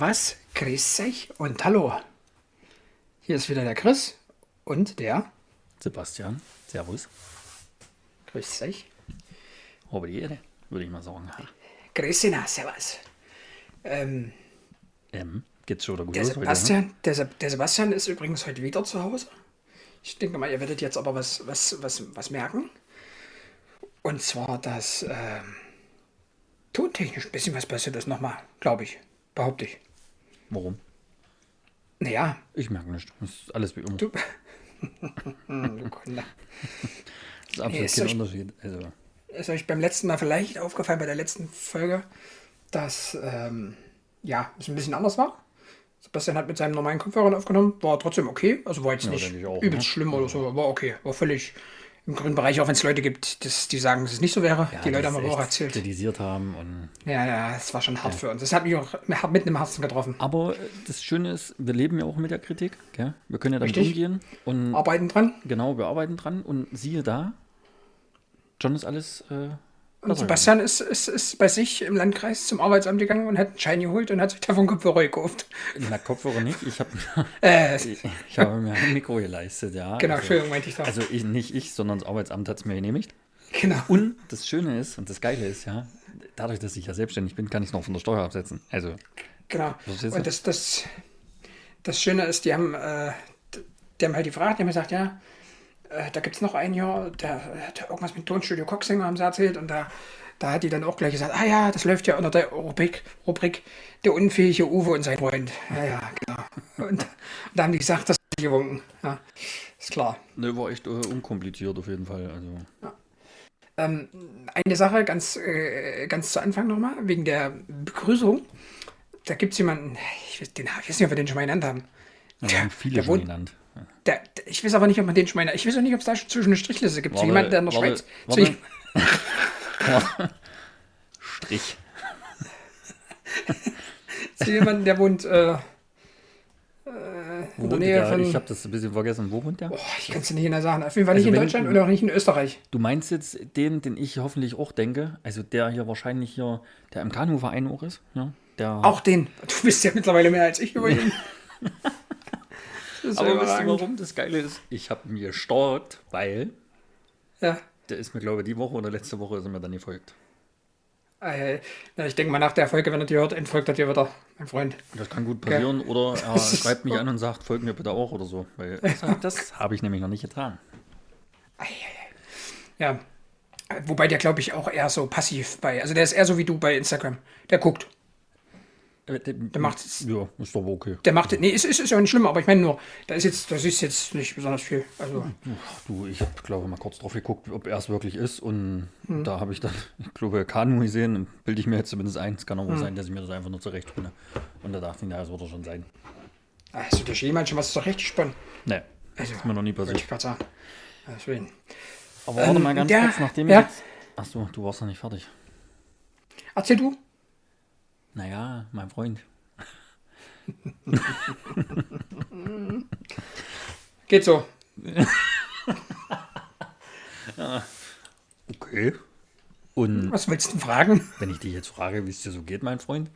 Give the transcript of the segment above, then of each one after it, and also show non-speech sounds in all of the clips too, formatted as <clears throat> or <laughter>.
Servus, grüß euch und hallo. Hier ist wieder der Chris und der. Sebastian, Servus. Grüß euch. Habe die Ehre, würde ich mal sagen. Grüß na, Servus. Ähm, Ähm, geht's schon wieder gut der, los heute, ne? Sebastian, der, Se- der Sebastian ist übrigens heute wieder zu Hause. Ich denke mal, ihr werdet jetzt aber was, was, was, was merken. Und zwar, dass ähm, tontechnisch ein bisschen was passiert ist nochmal, glaube ich. Behaupte ich. Warum? Naja, Ich merke nicht. Das ist alles wie immer. du. <laughs> Das ist absolut Nee, ist kein euch- Unterschied. Also, ist euch beim letzten Mal vielleicht aufgefallen, bei der letzten Folge, dass ähm, ja, es ein bisschen anders war. Sebastian hat mit seinem normalen Kopfhörern aufgenommen, war trotzdem okay. Also war jetzt Ja, nicht auch, übelst ne? schlimm oder so, war okay. War völlig im grünen Bereich, auch wenn es Leute gibt, das, die sagen, dass es nicht so wäre. ja, die Leute haben aber auch erzählt. kritisiert haben. Und Ja, ja, es war schon hart für uns. Das hat mich auch mitten im Herzen getroffen. Aber das Schöne ist, wir leben ja auch mit der Kritik. Gell? Wir können ja damit Richtig. umgehen. Und Arbeiten dran. genau, wir arbeiten dran. Und siehe da, schon ist alles. Äh, Und Sebastian ist, ist, ist bei sich im Landkreis zum Arbeitsamt gegangen und hat einen Schein geholt und hat sich davon Kopfhörer gekauft. Na, Kopfhörer nicht. Ich habe <laughs> Äh, <laughs> ich, ich habe mir ein Mikro geleistet, ja. genau, also, Entschuldigung, meinte ich da. also ich, nicht ich, sondern das Arbeitsamt hat es mir genehmigt. genau. Und das Schöne ist und das Geile ist, ja, dadurch, dass ich ja selbstständig bin, kann ich es noch von der Steuer absetzen. Also, Genau. Und das, das, das Schöne ist, die haben, äh, die haben halt gefragt, die haben gesagt, ja, äh, da gibt es noch einen hier, der, der irgendwas mit Tonstudio Coxinger haben sie erzählt und da, da hat die dann auch gleich gesagt, ah ja, das läuft ja unter der Rubrik, Rubrik der unfähige Uwe und sein Freund. Ja, ja, genau. Und, da haben die gesagt, das ist gewunken. Ja, ist klar. ne, war echt äh, unkompliziert auf jeden Fall. Also, Ähm, eine Sache ganz, äh, ganz zu Anfang nochmal, wegen der Begrüßung. Da gibt es jemanden, ich weiß, den, ich weiß nicht, ob wir den schon mal genannt haben. wir haben viele der schon wohnt- genannt. Der, der, ich weiß aber nicht, ob man den mal. Ich weiß auch nicht, ob es da zwischen eine Strichliste gibt. Zu Warte, jemandem, der in der warte, Schweiz. warte. Zu, <laughs> Strich. <laughs> zu jemandem, der wohnt. Äh, Wo der wohnt der? von- Ich habe das ein bisschen vergessen. Wo wohnt der? oh, ich kann es dir nicht genau sagen. Auf jeden Fall nicht Also in Deutschland und auch nicht in Österreich. Du meinst jetzt den, den ich hoffentlich auch denke, also der hier wahrscheinlich hier, der im Kanuverein auch ist, ja? Der, Auch den. Du bist ja mittlerweile mehr als ich über ihn. <laughs> Aber wisst ihr, warum das Geile ist? Ich habe mir gestalkt, weil Ja. der ist mir, glaube ich, die Woche oder letzte Woche ist er mir dann gefolgt. Na, ich denke mal, nach der Folge, wenn er die hört, entfolgt er dir wieder, mein Freund. Das kann gut passieren. Oder <laughs> er schreibt mich an und sagt, folg mir bitte auch oder so. Weil <laughs> das, das habe ich nämlich noch nicht getan. Ja. Wobei der, glaube ich, auch eher so passiv bei. Also der ist eher so wie du bei Instagram. Der guckt. Der macht es- Ja, ist doch okay. Der macht. Nee, ist, ist, ist ja nicht schlimm, aber ich meine nur, da ist jetzt, das ist jetzt nicht besonders viel. Also. Du, ich habe, glaube mal kurz drauf geguckt, ob er es wirklich ist. Und Hm. da habe ich dann, <laughs> ich glaube, Kanu gesehen. Bilde ich mir jetzt zumindest ein. Es kann auch Hm. sein, dass ich mir das einfach nur zurechtspinne. Und da dachte ich, na, das wird er schon sein. Also der jemand schon was spannend. Nee, Also, ist mir noch nie passiert. ich gerade sagen. Deswegen. Aber warte Ähm, mal ganz der- kurz, nachdem ja? ich jetzt. Achso, du warst noch nicht fertig. Erzähl du. Naja, mein Freund. Geht so. <laughs> Okay. Und Was willst du denn fragen? wenn ich dich jetzt frage, wie es dir so geht, mein Freund?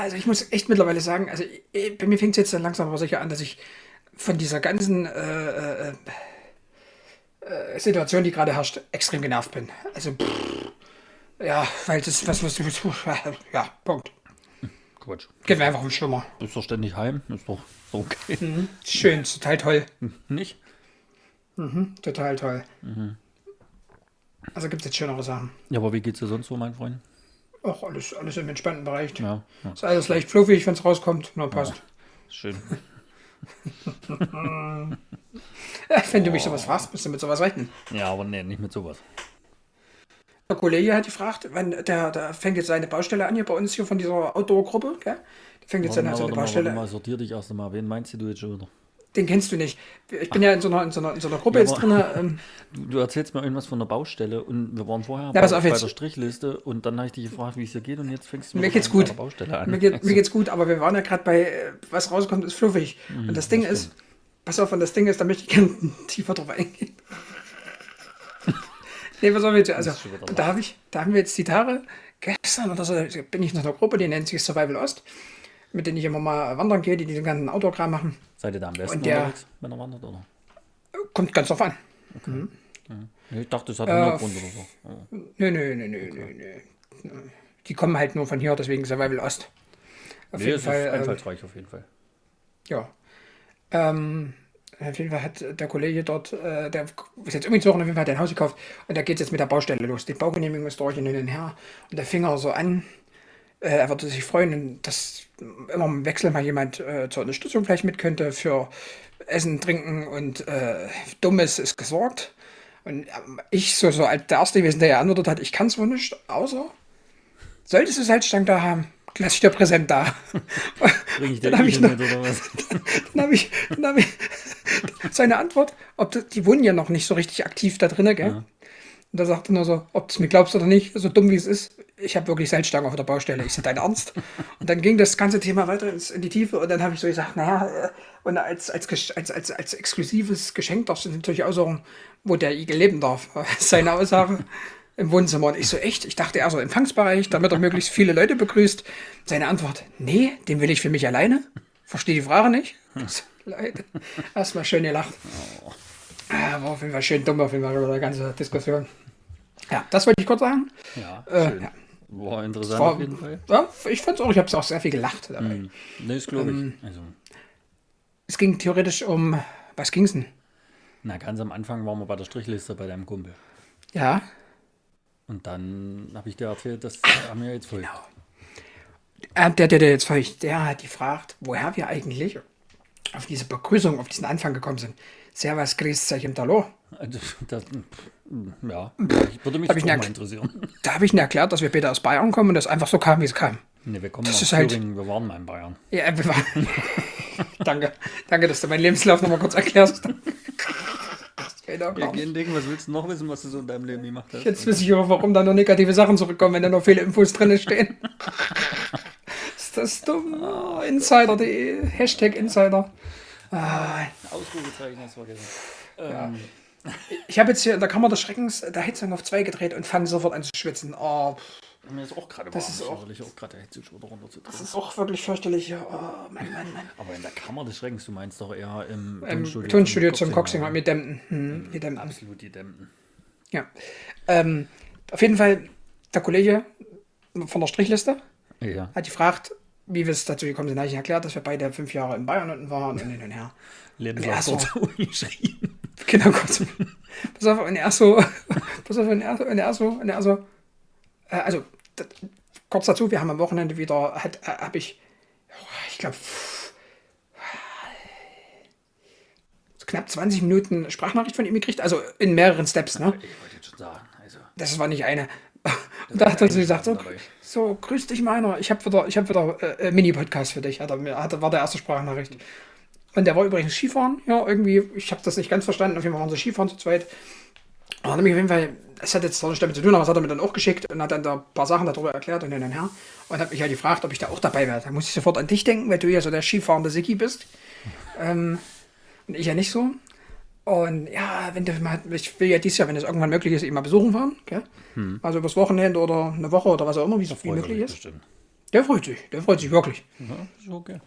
Also ich muss echt mittlerweile sagen, also eh, bei mir fängt es jetzt dann langsam aber sicher an, dass ich von dieser ganzen äh, äh, äh, Situation, die gerade herrscht, extrem genervt bin. Also pff, ja, weil das was was <laughs> ja Punkt. Quatsch. Geht mir einfach um Schwimmer. Bist doch ständig heim? Ist doch ist doch okay. Schön, total toll, Nicht? total toll. Also gibt es jetzt schönere Sachen. Ja, aber wie geht's dir sonst so, mein Freund? Auch alles, alles im entspannten Bereich. Ja, ja Ist alles leicht fluffig, wenn es rauskommt. Nur passt. schön. Ja, <laughs> wenn du mich sowas fragst, musst du mit sowas rechnen. Ja, aber nee, nicht mit sowas. Der Kollege hat gefragt, wann der, der fängt jetzt seine Baustelle an hier bei uns hier von dieser Outdoor-Gruppe. gell? Der fängt jetzt Warte seine, mal, seine mal, Baustelle. mal, sortier dich erst einmal. Wen meinst du jetzt schon wieder? Den kennst du nicht. Ich bin ja in so einer, in so einer, in so einer Gruppe Ja, jetzt drin. <laughs> Ähm, Du, erzählst mir irgendwas von der Baustelle und wir waren vorher Ja, bei, bei der Strichliste und dann habe ich dich gefragt, wie es dir geht und jetzt fängst du Mir mit geht's der gut. Baustelle an. mir, geht, mir geht's gut, aber wir waren ja gerade bei, äh, was rauskommt, ist fluffig. und das Ding ist, pass auf, und das Ding ist, da möchte ich gerne <laughs> tiefer drauf eingehen. Nee, was soll wir jetzt? Also, da, hab ich, da haben wir jetzt die Tage, gestern oder so, bin ich in einer Gruppe, die nennt sich Survival Ost, mit denen ich immer mal wandern gehe, die diesen ganzen Outdoor-Kram machen. Seid ihr da am besten unterwegs, wenn ihr wandert, oder? Kommt ganz drauf an. Nee, Ich dachte, das hat einen Grund oder so. Nö, nö, nö, nö, nö, nö. Die kommen halt nur von hier, deswegen Survival Ost. Auf Nee, jeden es Fall. ist ähm, einfallsreich auf jeden Fall. Ja. Ähm, auf jeden Fall hat der Kollege dort, äh, der ist jetzt umgezogen, auf jeden Fall hat ein Haus gekauft und da geht es jetzt mit der Baustelle los. Die Baugenehmigung ist durch und hin und her und der fing er so an. Äh, er würde sich freuen, dass immer im Wechsel mal jemand äh, zur Unterstützung vielleicht mit könnte für Essen, Trinken und äh, Dummes ist gesorgt. Und ähm, ich, so, so als der Erste gewesen, der ja antwortet hat, ich kann es wohl nicht, außer solltest du Salzstangen da haben, lass ich dir Präsent da. Bring ich dann dir hab ich noch- oder was? <laughs> Dann habe ich, dann hab ich seine Antwort, ob das, die wohnen ja noch nicht so richtig aktiv da drinnen, gell? Und da sagte er nur so, ob du es mir glaubst oder nicht, so dumm wie es ist, ich habe wirklich Salzstangen auf der Baustelle. Ich sage, dein Ernst? Und dann ging das ganze Thema weiter ins, in die Tiefe und dann habe ich so gesagt, naja, äh, und als, als, als, als, als exklusives Geschenk darfst du natürlich aussuchen, wo der Igel leben darf. <laughs> Seine Aussage im Wohnzimmer. Und ich so, echt? Ich dachte eher so Empfangsbereich, damit er möglichst viele Leute begrüßt. Seine Antwort, nee, den will ich für mich alleine. Verstehe die Frage nicht. So, <laughs> Leute, erstmal schön gelacht. Ah, War auf jeden Fall schön dumm, auf jeden Fall, über die ganze Diskussion. Ja, das wollte ich kurz sagen. Ja, Äh, ja. War interessant War, auf jeden Fall. ja, ich fand es auch, ich habe auch sehr viel gelacht dabei. Hm. Nee, das glaube ich. Ähm, also, Es ging theoretisch um, was ging's denn? na, ganz am Anfang waren wir bei der Strichliste bei deinem Kumpel. Ja, Und dann habe ich dir erzählt, dass er mir jetzt folgt. äh, der, der, der jetzt folgt, der hat gefragt, woher wir eigentlich auf diese Begrüßung, auf diesen Anfang gekommen sind. Servus, grüß euch im Talo. Also, das, ja, ich würde mich Hab das ich mal interessieren. <laughs> Da habe ich ihnen erklärt, dass wir beide aus Bayern kommen und das einfach so kam, wie es kam. Nee, wir kommen Das aus halt- Thüringen, wir waren mal in Bayern. Ja, wir waren- <laughs> danke, danke, dass du meinen Lebenslauf nochmal kurz erklärst. <laughs> Geht auch gar nicht. Ding, was willst du noch wissen, was du so in deinem Leben gemacht hast? Jetzt weiß ich auch, warum da noch negative Sachen zurückkommen, wenn da noch viele Infos drin stehen. <laughs> Ist das dumm? Oh, Insider.de, Hashtag Insider. Ah, Ausrufezeichen hast du vergessen. Ähm, ich habe jetzt hier in der Kammer des Schreckens der Heizung auf 2 gedreht und fange sofort an zu schwitzen. Oh, pff, Mir ist auch gerade Das ist Ich auch- will auch gerade der Hitzeschuh runter zu das ist auch wirklich fürchterlich. Oh, Mann, Mann, Mann. Aber in der Kammer des Schreckens, du meinst doch eher im Tonstudio, Tonstudio zum Coxinger, Coxinger mit Dämpten. Hm. Absolut die Dämpfen. Ja. Ähm, auf jeden Fall, der Kollege von der Strichliste Ja. hat gefragt, wie wir es dazu gekommen sind. Da habe ich erklärt, dass wir beide fünf Jahre in Bayern unten waren und hin und her. Lebenslauf so. geschrieben. Genau, kurz. pass auf, und er so, <laughs> pass auf, und er, und er so, und er so, äh, also, kurz dazu, wir haben am Wochenende wieder, hat, äh, habe ich, oh, ich glaube, knapp 20 Minuten Sprachnachricht von ihm gekriegt, also in mehreren Steps, ne? Ich wollte jetzt schon sagen, also. Das war nicht eine. Und da hat er so gesagt, so, so grüß dich meiner, ich habe wieder, ich hab wieder äh, äh, Mini-Podcast für dich, hat er, hat, war der erste Sprachnachricht. Und der war übrigens Skifahren, ja, irgendwie, ich habe das nicht ganz verstanden, auf jeden Fall waren sie Skifahren zu zweit. Und hat mich auf jeden Fall, es hat jetzt zwar nicht damit zu tun, aber es hat er mir dann auch geschickt und hat dann da ein paar Sachen darüber erklärt und hin und her. Und hat mich halt gefragt, ob ich da auch dabei wäre. Da muss ich sofort an dich denken, weil du ja so der skifahrende Siki bist. ähm, und ich ja nicht so. Und ja, wenn du mal, ich will ja dieses Jahr, wenn es irgendwann möglich ist, ihn mal besuchen fahren. Gell? Also übers Wochenende oder eine Woche oder was auch immer, wie es Freut er möglich ist. bestimmt. Der freut sich, der freut sich wirklich. Ja, ist okay.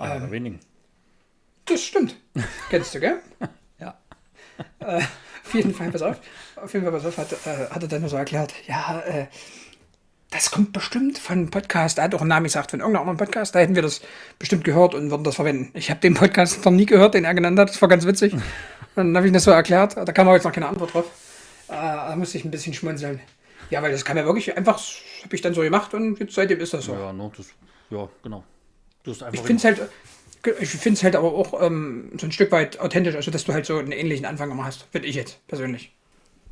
Ähm, wenigen. Das stimmt. <laughs> Kennst du, gell? Ja. Äh, jeden Fall, pass auf. Auf jeden Fall, pass auf, hat, äh, hat er dann nur so erklärt, ja, äh, das kommt bestimmt von einem Podcast. Er hat auch einen Namen gesagt, von irgendeinem anderen Podcast. Da hätten wir das bestimmt gehört und würden das verwenden. Ich habe den Podcast noch nie gehört, den er genannt hat. Das war ganz witzig. Dann habe ich das so erklärt. Da kam aber jetzt noch keine Antwort drauf. Äh, da musste ich ein bisschen schmunzeln. Ja, weil das kam ja wirklich einfach, habe ich dann so gemacht und jetzt seitdem ist das so. Ja, no, das, ja, genau. Du hast einfach Ich finde es halt, ich finde es halt aber auch ähm, so ein Stück weit authentisch, also dass du halt so einen ähnlichen Anfang immer hast, finde ich jetzt persönlich.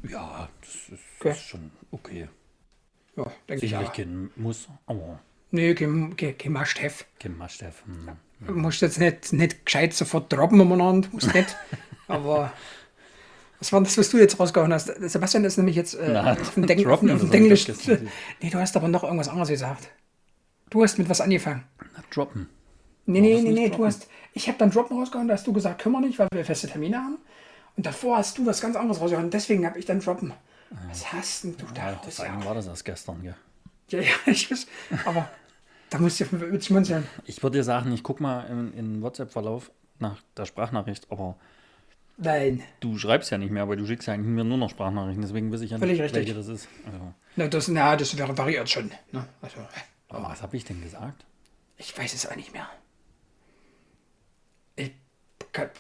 Ja, das ist, Okay. ist schon okay. Ja, denke ich Sicherlich kein Muss, aber Nee, kein, kein, kein Must-have. kein Must-have. Hm. Du musst jetzt nicht, nicht gescheit sofort droppen umeinander, musst nicht. <laughs> aber was war das, was du jetzt rausgehauen hast? Sebastian ist nämlich jetzt äh, Na, auf dem, Englisch. gestern <laughs> Nee, du hast aber noch irgendwas anderes gesagt. Du hast mit was angefangen. Na, droppen. Nee, nee, nee, nee, du hast, ich habe dann Droppen rausgehauen, da hast du gesagt, kümmer nicht, weil wir feste Termine haben. Und davor hast du was ganz anderes rausgehauen, deswegen habe ich dann Droppen. Was hast denn du da Ja, raus? vor allem war das erst gestern, gell? Ja, ja, <laughs> ich weiß. Aber da musst du ja mit schmunzeln. Ich würde dir sagen, ich guck mal in, in WhatsApp-Verlauf nach der Sprachnachricht, aber Nein. du schreibst ja nicht mehr, aber du schickst ja eigentlich mir nur noch Sprachnachrichten, deswegen weiß ich ja Völlig nicht, richtig. welche das ist. Also, Na, das, na, das wäre variiert schon. Ne? Also, aber was habe ich denn gesagt? ich weiß es auch nicht mehr. Kann,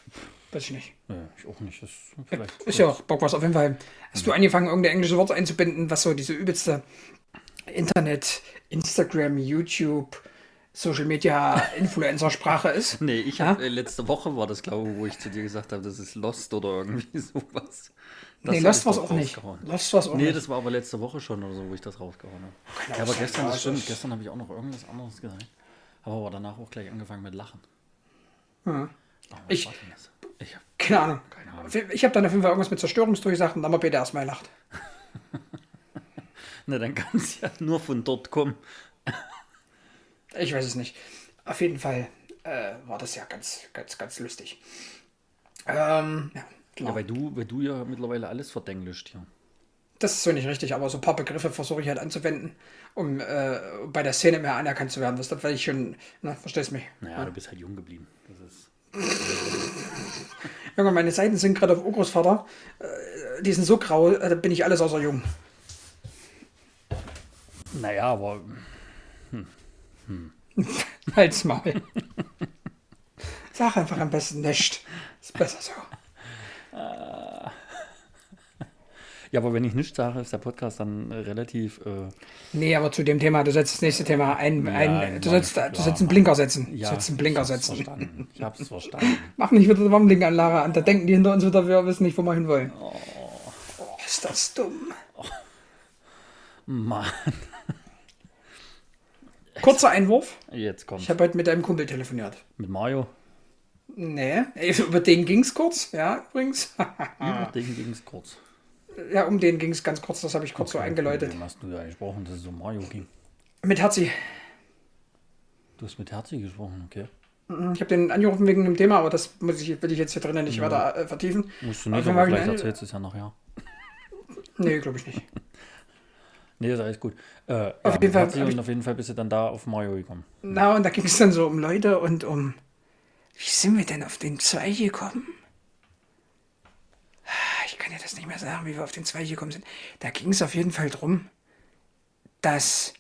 weiß ich nicht. Nee, ich auch nicht. Das vielleicht. Ist ja auch Bock was auf jeden Fall. Hast du angefangen, irgendein englisches Wort einzubinden, was so diese übelste Internet, Instagram, YouTube, Social Media <laughs> Influencer-Sprache ist? Nee, ich Ja? habe äh, letzte Woche war das, glaube ich, wo ich zu dir gesagt habe, das ist Lost oder irgendwie <laughs> sowas. Das nee, hab Lost war es auch nicht. Lost war es auch Nee, nicht. das war aber letzte Woche schon oder so, wo ich das rausgehauen habe. Kann Ja, aber gestern, ja, das stimmt, ist- gestern habe ich auch noch irgendwas anderes gesagt. Aber danach auch gleich angefangen mit Lachen. Hm. Oh, Ich- das? Ich hab, Keine Ahnung. Keine Ahnung. Ich habe dann auf jeden Fall irgendwas mit Zerstörungsdurch gesagt und dann wir beide erstmal gelacht. <laughs> na, dann kann es ja nur von dort kommen. Ich weiß es nicht. Auf jeden Fall äh, war das ja ganz, ganz, ganz lustig. Ähm, ja, klar. Ja, weil du, weil du ja mittlerweile alles verdenglischt hier. Das ist so nicht richtig, aber so ein paar Begriffe versuche ich halt anzuwenden, um äh, bei der Szene mehr anerkannt zu werden. Das ist, weil ich schon, ne, verstehst mich. Naja, du bist halt jung geblieben. Das ist. Junge, meine Seiten sind gerade auf Urgroßvater. Äh, die sind so grau, äh, da bin ich alles außer jung. Naja, aber <laughs> Halt's Maul. Sag einfach am besten nicht. Ist besser so. Ja, aber wenn ich nichts sage, ist der Podcast dann äh, relativ. Äh, Nee, aber zu dem Thema, du setzt das nächste Thema ein. ein du, war sollst, klar. du sollst einen Blinker setzen. Du ja, sollst einen Blinker ich hab's setzen. verstanden. Ich hab's <laughs> verstanden. Mach nicht wieder die Warnblinkanlage an. Da denken die hinter uns wieder, wir wissen nicht, wo wir hinwollen. Oh, ist das dumm. Mann, <laughs> Kurzer Einwurf. jetzt kommt Ich habe heute mit einem Kumpel telefoniert. mit Mario. Nee, über den ging es kurz, ja, übrigens. <laughs> Über den ging es kurz. Ja, um den ging es ganz kurz, das habe ich kurz so eingeläutet. Mit wem hast du da gesprochen, dass es um Mario ging? Mit Herzi. Du hast mit Herzi gesprochen, okay. Ich habe den angerufen wegen dem Thema, aber das muss ich, will ich jetzt hier drinnen nicht weiter äh, vertiefen. Musst du Aber nicht, wenn aber wir vielleicht erzählst du es ja nachher. Nee, glaube ich nicht. <laughs> Nee, ist alles gut. Äh, Auf ja, jeden Fall und auf jeden Fall bist du dann da auf Mario gekommen. Na, und da ging es dann so um Leute und um. Wie sind wir denn auf den Zweig gekommen? Ich kann ja das nicht mehr sagen, wie wir auf den Zweig gekommen sind. Da ging es auf jeden Fall drum, dass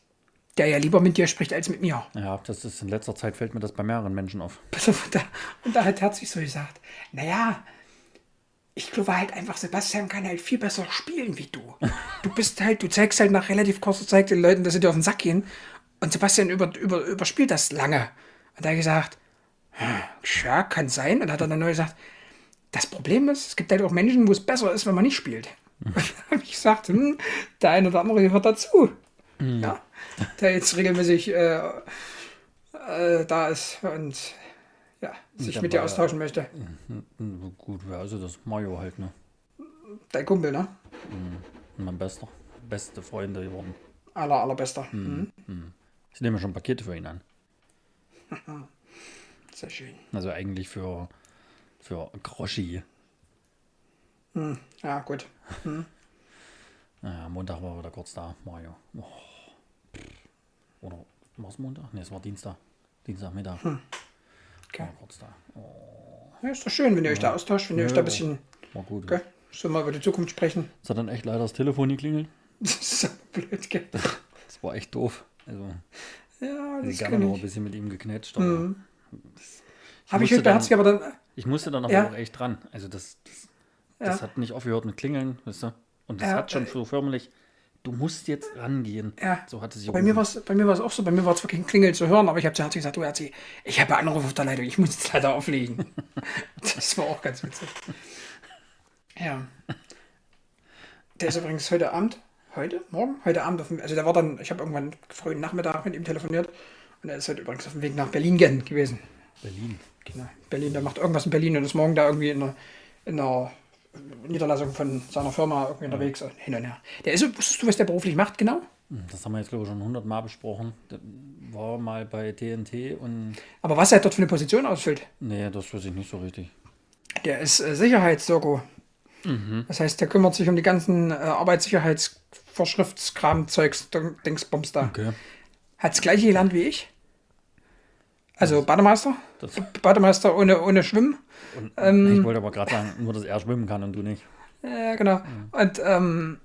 der ja lieber mit dir spricht als mit mir. Ja, das ist in letzter Zeit fällt mir das bei mehreren Menschen auf. Und da, und da hat Herzig so gesagt, naja, ich glaube halt einfach, Sebastian kann halt viel besser spielen wie du. Du bist halt, du zeigst halt nach relativ kurzer Zeit den Leuten, dass sie dir auf den Sack gehen. Und Sebastian über, über, überspielt das lange. Und da hat er gesagt, hm, ja, kann sein. Und hat er dann neu gesagt, das Problem ist, es gibt halt auch Menschen, wo es besser ist, wenn man nicht spielt. <laughs> Habe ich gesagt, hm, der eine oder andere gehört dazu. Ja, der jetzt regelmäßig äh, äh, da ist und ja, sich dann mit dir austauschen möchte. Hm, Gut, ja, also das Mario halt, ne? Dein Kumpel, ne? Mein bester, beste Freunde geworden. Aller, allerbester. Mhm. Ich nehme schon Pakete für ihn an. <laughs> Sehr schön. Also eigentlich für, für Groschi. Ja, gut. Naja, Montag war er wieder kurz da, Mario. Oh. Oder war es Montag? Ne, es war Dienstag. Dienstagmittag. Okay. War kurz da. Ja, ist doch schön, wenn ihr euch da austauscht, wenn ihr euch da ein bisschen War gut. okay, so mal über die Zukunft sprechen. Es hat dann echt leider das Telefon geklingelt. <laughs> Das ist so blöd, gell? Das war echt doof. Also, Ja, ich das gerne kann noch ein ich. bisschen mit ihm geknetscht. Aber Habe ich heute bei Herzig aber dann. Ich musste dann aber Ja. auch echt dran. Also das, das, Ja. das hat nicht aufgehört mit Klingeln, weißt du? Und das Ja, hat schon äh, so förmlich, du musst jetzt rangehen. Ja. So hat es sich Bei mir war es auch so, bei mir war es wirklich ein Klingeln zu hören, aber ich habe zu gesagt, du Herzig, ich habe einen Anruf auf der Leitung, ich muss jetzt leider auflegen. <laughs> das war auch ganz witzig. Ja. Der ist übrigens heute Abend, heute, morgen, heute Abend auf dem, also der war dann, ich habe irgendwann frühen Nachmittag mit ihm telefoniert und er ist heute übrigens auf dem Weg nach Berlin gewesen. Berlin. Genau. Berlin, der macht irgendwas in Berlin und ist morgen da irgendwie in einer, in einer Niederlassung von seiner Firma irgendwie unterwegs und hin und her. Der ist, wusstest du, was der beruflich macht, genau? Das haben wir jetzt, glaube ich, schon hundertmal besprochen. Das war mal bei TNT und. Aber was er dort für eine Position ausfüllt? Nee, das weiß ich nicht so richtig. Der ist äh, Sicherheitsdoku. Das heißt, der kümmert sich um die ganzen äh, Arbeitssicherheitsvorschriftskram-Zeugs, Ding- Dingsbums da. Okay. Hat das gleiche gelernt wie ich. Also Bademeister. Das, Bademeister ohne, ohne Schwimmen. und, Ähm. ich wollte aber gerade sagen, nur, dass er schwimmen kann und du nicht. Ja, genau. Und ähm,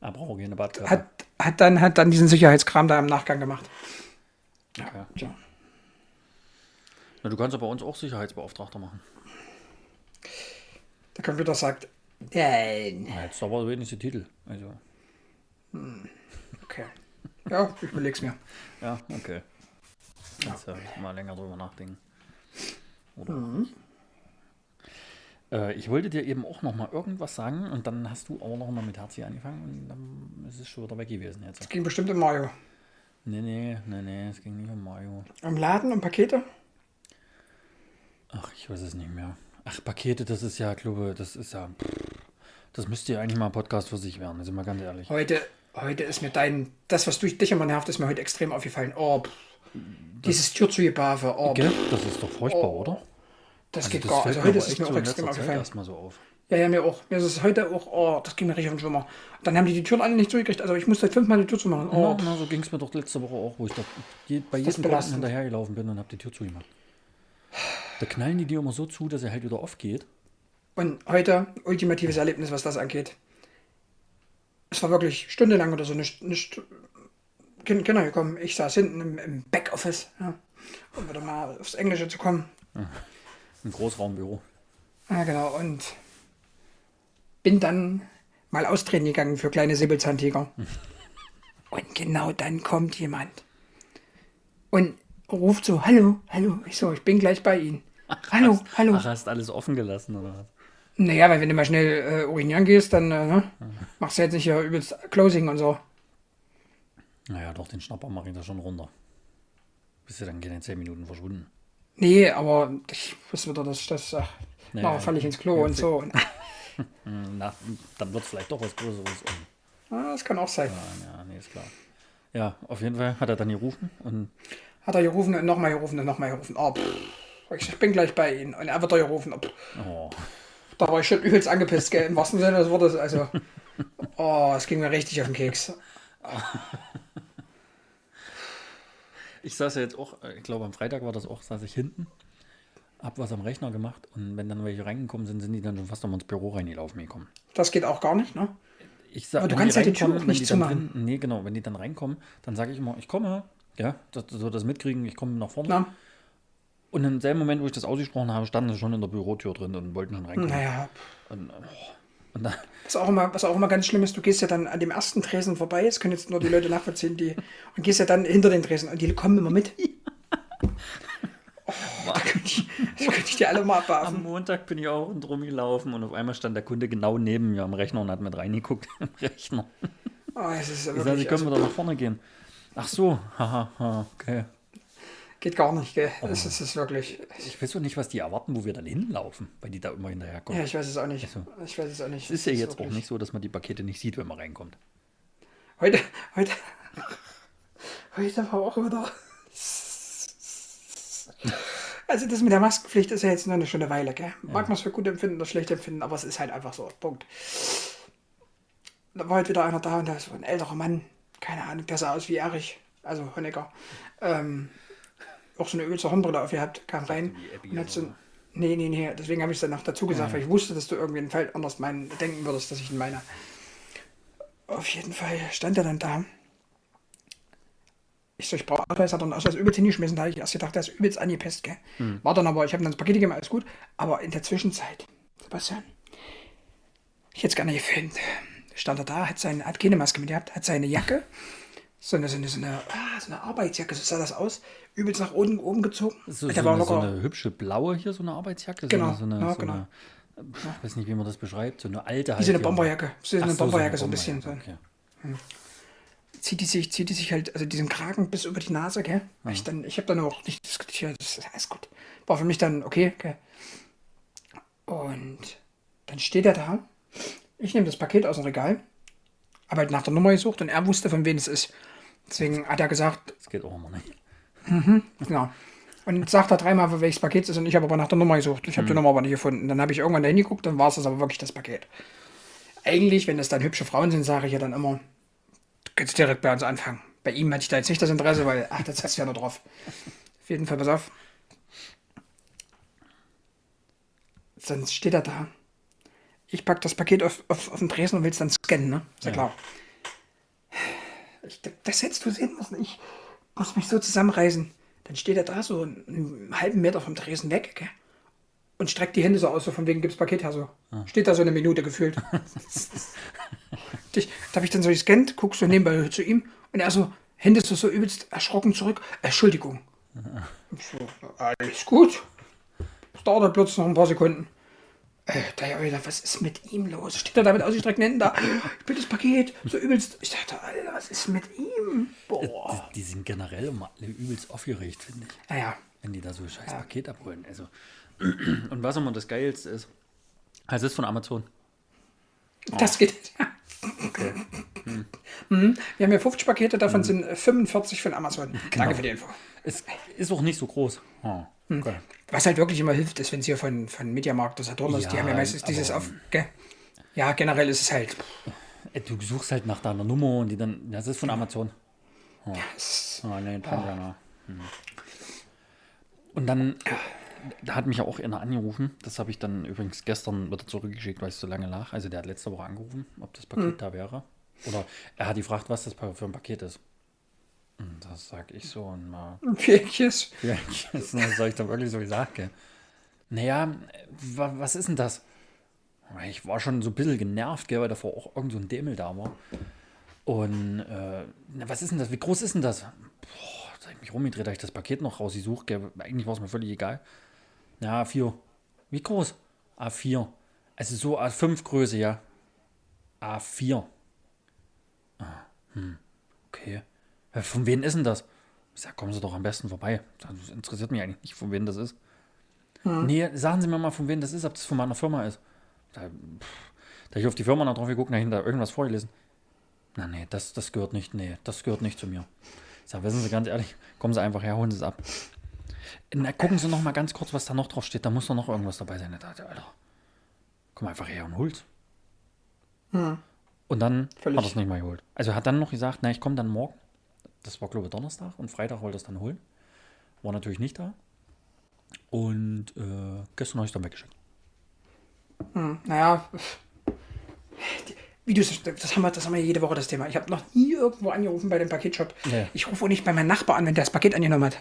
Er braucht keine Badkappe. hat, hat, dann, hat dann diesen Sicherheitskram da im Nachgang gemacht. okay. Tja. Na, du kannst aber uns auch Sicherheitsbeauftragter machen. Der Computer sagt, nein. Na, jetzt aber wenigstens Titel. Also, Okay. Ja, ich überleg's mir. ja, okay. Jetzt äh, mal länger drüber nachdenken. Oder? Mhm. Äh, ich wollte dir eben auch noch mal irgendwas sagen und dann hast du auch noch mal mit Herzi angefangen und dann ist es schon wieder weg gewesen jetzt. Das ging bestimmt um Mario. Nee, nee, nee, nee, es ging nicht um Mario. Am Laden, um Pakete? Ach, ich weiß es nicht mehr. Ach, Pakete, das ist ja, glaube das ist ja. Das müsste ja eigentlich mal ein Podcast für sich werden, sind wir ganz ehrlich. Heute, heute ist mir dein, das, was durch dich immer nervt, ist mir heute extrem aufgefallen. Oh, pff. Dieses Türzugebave. Oh, Gell? Das ist doch furchtbar, Oh. oder? das geht das gar fällt Also heute ist es mir so auch in extrem aufgefallen. erstmal so auf. Ja, ja, mir auch. Mir ist es heute auch, oh, das ging mir richtig auf den Schwimmer. Dann haben die die Türen alle nicht zugekriegt. Also ich musste fünfmal die Tür zumachen. Oh, Ja, so ging es mir doch letzte Woche auch, wo ich doch je, bei jedem belastend. hinterhergelaufen bin und habe die Tür zugemacht. Da knallen die dir immer so zu, dass er halt wieder aufgeht. Und heute, ultimatives Erlebnis, was das angeht. Es war wirklich stundenlang oder so nicht, nicht Kinder gekommen. Ich saß hinten im, im Backoffice, ja, um wieder mal aufs Englische zu kommen. <laughs> Im Großraumbüro. Ja, genau. Und bin dann mal austreten gegangen für kleine Säbelzahntiger. <laughs> Und genau dann kommt jemand und ruft so, hallo, hallo. Ich so, ich bin gleich bei Ihnen. <laughs> Hallo, hallo. Ach, hast alles offen gelassen oder was? Naja, weil wenn du mal schnell äh, urinieren gehst, dann äh, ne, machst du jetzt nicht hier übelst Closing und so. Naja, doch, den Schnapper mache ich da schon runter. Bist du dann keine 10 Minuten verschwunden. Nee, aber ich wusste wieder, dass das, ach, Ja, nachher falle ich ins Klo Ja, und so. <laughs> Na, dann wird es vielleicht doch was Größeres. Ah, das kann auch sein. ja, ja, nee, ist klar. Ja, auf jeden Fall hat er dann gerufen und Hat er gerufen und nochmal gerufen und nochmal gerufen. Oh, pff, ich bin gleich bei Ihnen. Und er wird da gerufen. Oh, oh, da war ich schon übelst angepisst, gell, im wahrsten Sinne des Wortes. Also, oh, es ging mir richtig auf den Keks. <laughs> Ich saß ja jetzt auch, äh, ich glaube am Freitag war das auch, saß ich hinten, hab was am Rechner gemacht und wenn dann welche reingekommen sind, sind die dann schon fast noch ins Büro reingelaufen gekommen. Das geht auch gar nicht, ne? Ich sag, Aber du kannst ja die Tür auch nicht zumachen. Drin, nee, genau, wenn die dann reinkommen, dann sage ich immer, ich komme, ja, dass so das mitkriegen, ich komme nach vorne. Na, Und im selben Moment, wo ich das ausgesprochen habe, standen sie schon in der Bürotür drin und wollten schon reinkommen. naja, Und, oh, dann, was auch, immer, was auch immer ganz schlimm ist, du gehst ja dann an dem ersten Tresen vorbei, das können jetzt nur die Leute nachvollziehen, die, <laughs> und gehst ja dann hinter den Tresen und die kommen immer mit. Oh, da könnte ich, da könnte ich die alle mal am abwerfen. Montag bin ich auch drum gelaufen und auf einmal stand der Kunde genau neben mir am Rechner und hat mit reingeguckt <laughs> im Rechner. Oh, es ist ja Ich sage, wirklich, Sie können also, wieder nach vorne gehen. Ach so, <laughs> haha, ha, okay. Geht gar nicht, gell? Es ist, es ist wirklich, Ich weiß doch nicht, was die erwarten, wo wir dann hinlaufen, weil die da immer hinterherkommen. ja, ich weiß es auch nicht. Also, Ich weiß es auch nicht. es ist ja jetzt auch wirklich- nicht so, dass man die Pakete nicht sieht, wenn man reinkommt. Heute, heute, heute war auch wieder. Also das mit der Maskenpflicht ist ja jetzt nur eine schöne Weile, gell? Mag man es für gut empfinden oder schlecht empfinden, aber es ist halt einfach so. Punkt. Da war heute wieder einer da und da ist so ein älterer Mann, keine Ahnung, der sah aus wie Erich, also Honecker. Ähm, auch so eine übelste Hornbrille aufgehabt, kam rein und hat so Nee, nee, nee, deswegen habe ich es dann noch dazu gesagt, weil ich wusste, dass du irgendwie einen Fall anders meinen, denken würdest, dass ich ihn meine. Auf jeden Fall stand er dann da. Ich so, ich brauche Ausweis, hat er einen Ausweis übelst hingeschmissen. Da habe ich erst gedacht, der ist übelst angepisst, gell? War dann aber, ich habe dann das Paket gegeben, alles gut. Aber in der Zwischenzeit, Sebastian, ich hätte es gerne gefilmt. Stand er da, hat, seine, hat keine Maske mit gehabt, hat seine Jacke, <laughs> so eine, so eine, so eine, ah, so eine Arbeitsjacke, so sah das aus, übelst nach oben, oben gezogen. So, der so, eine, so eine hübsche blaue hier, so eine Arbeitsjacke. Genau, So eine, eine, ja, genau. eine ich weiß nicht, wie man das beschreibt, so eine alte wie so eine. Bomberjacke. So Ach eine so, Bomberjacke, so ein bisschen. Bomberjacke, Okay. zieht die sich, zieht die sich halt, also diesen Kragen bis über die Nase, gell? Ich, dann- ich habe dann auch nicht diskutiert, das ist alles gut. War für mich dann okay, gell? Und dann steht er da, ich nehme das Paket aus dem Regal, habe halt nach der Nummer gesucht und er wusste, von wem es ist. Deswegen hat er gesagt, Das geht auch immer nicht. genau. Und sagt da dreimal, für welches Paket es ist. Und ich habe aber nach der Nummer gesucht. Ich habe die Nummer aber nicht gefunden. Dann habe ich irgendwann da hingeguckt, dann war es das aber wirklich das Paket. Eigentlich, wenn das dann hübsche Frauen sind, sage ich ja dann immer, du kannst direkt bei uns anfangen. Bei ihm hatte ich da jetzt nicht das Interesse, weil, ach, das hast du ja nur drauf. Auf jeden Fall, pass auf. Sonst steht er da. Ich packe das Paket auf, auf, auf den Tresen und will es dann scannen, ne? Ist ja, Ja. klar. Ich, das hättest du sehen müssen. Ich muss mich so zusammenreißen. Dann steht er da so einen halben Meter vom Tresen weg, gell? Und streckt die Hände so aus, so von wegen gibt's Paket her so. Steht da so eine Minute gefühlt. <laughs> Ich- da habe ich dann so gescannt, guck so nebenbei zu ihm und er so, Hände so, so übelst erschrocken zurück. Entschuldigung. Ich so, alles gut. Das dauert dann plötzlich noch ein paar Sekunden. Äh, da ich gedacht, was ist mit ihm los? Steht er da mit ausgestreckten Händen da? <laughs> Ich bin das Paket, so übelst. Ich dachte, Alter, was ist mit ihm? Boah. Die, die sind generell immer alle übelst aufgeregt, finde ich. Naja, Wenn die da so ein scheiß Paket abholen. Also. <clears throat> Und was immer das Geilste ist, es ist von Amazon. das geht. Okay. Mhm. Wir haben ja 50 Pakete, davon sind äh, 45 von Amazon. Danke für die Info. Es ist auch nicht so groß. Oh, okay. Was halt wirklich immer hilft, ist, wenn es hier von, von Mediamarkt oder Saturn ist, die Ja, haben ja meistens dieses auf. Gell? Ja, generell ist es halt. Äh, Du suchst halt nach deiner Nummer und die dann. Das ist von Amazon. es- Oh, nee, Tangana. Hm. Und dann da hat mich ja auch einer angerufen. Das habe ich dann übrigens gestern wieder zurückgeschickt, weil es so lange lag. Also der hat letzte Woche angerufen, ob das Paket da wäre. Oder er hat gefragt, was das für ein Paket ist. Das sag ich so und mal. Welches? Ja, das soll ich da wirklich so gesagt, gell? Naja, wa- was ist denn das? Ich war schon so ein bisschen genervt, gell, weil davor auch irgend so ein Dämel da war. Und äh, na, was ist denn das? Wie groß ist denn das? Boah, da hab ich mich rumgedreht, da ich das Paket noch rausgesucht, gell. Eigentlich war es mir völlig egal. Ja, A4. Wie groß? A4. Also so A5 Größe, ja. A4. Ah, hm, okay. Von wem ist denn das? Ich sag, kommen Sie doch am besten vorbei. Das interessiert mich eigentlich nicht, von wem das ist. Nee, sagen Sie mir mal, von wem das ist, ob das von meiner Firma ist. Da, pff, da ich auf die Firma noch drauf geguckt, da hinter irgendwas vorgelesen. Na, nee, das, das gehört nicht, nee, das gehört nicht zu mir. Ich sag, wissen Sie ganz ehrlich, kommen Sie einfach her, holen Sie es ab. Na, gucken Sie noch mal ganz kurz, was da noch drauf steht. Da muss doch noch irgendwas dabei sein. Da Alter, komm einfach her und hol's. Und dann Völlig. hat er es nicht mal geholt. Also er hat dann noch gesagt, na, ich komme dann morgen. Das war, glaube ich, Donnerstag und Freitag wollte es dann holen. War natürlich nicht da. Und äh, gestern habe ich es dann weggeschickt. Naja, die- wie du das haben wir, das haben wir jede Woche das Thema. Ich habe noch nie irgendwo angerufen bei dem Paketshop. Nee. Ich rufe auch nicht bei meinem Nachbar an, wenn der das Paket angenommen hat.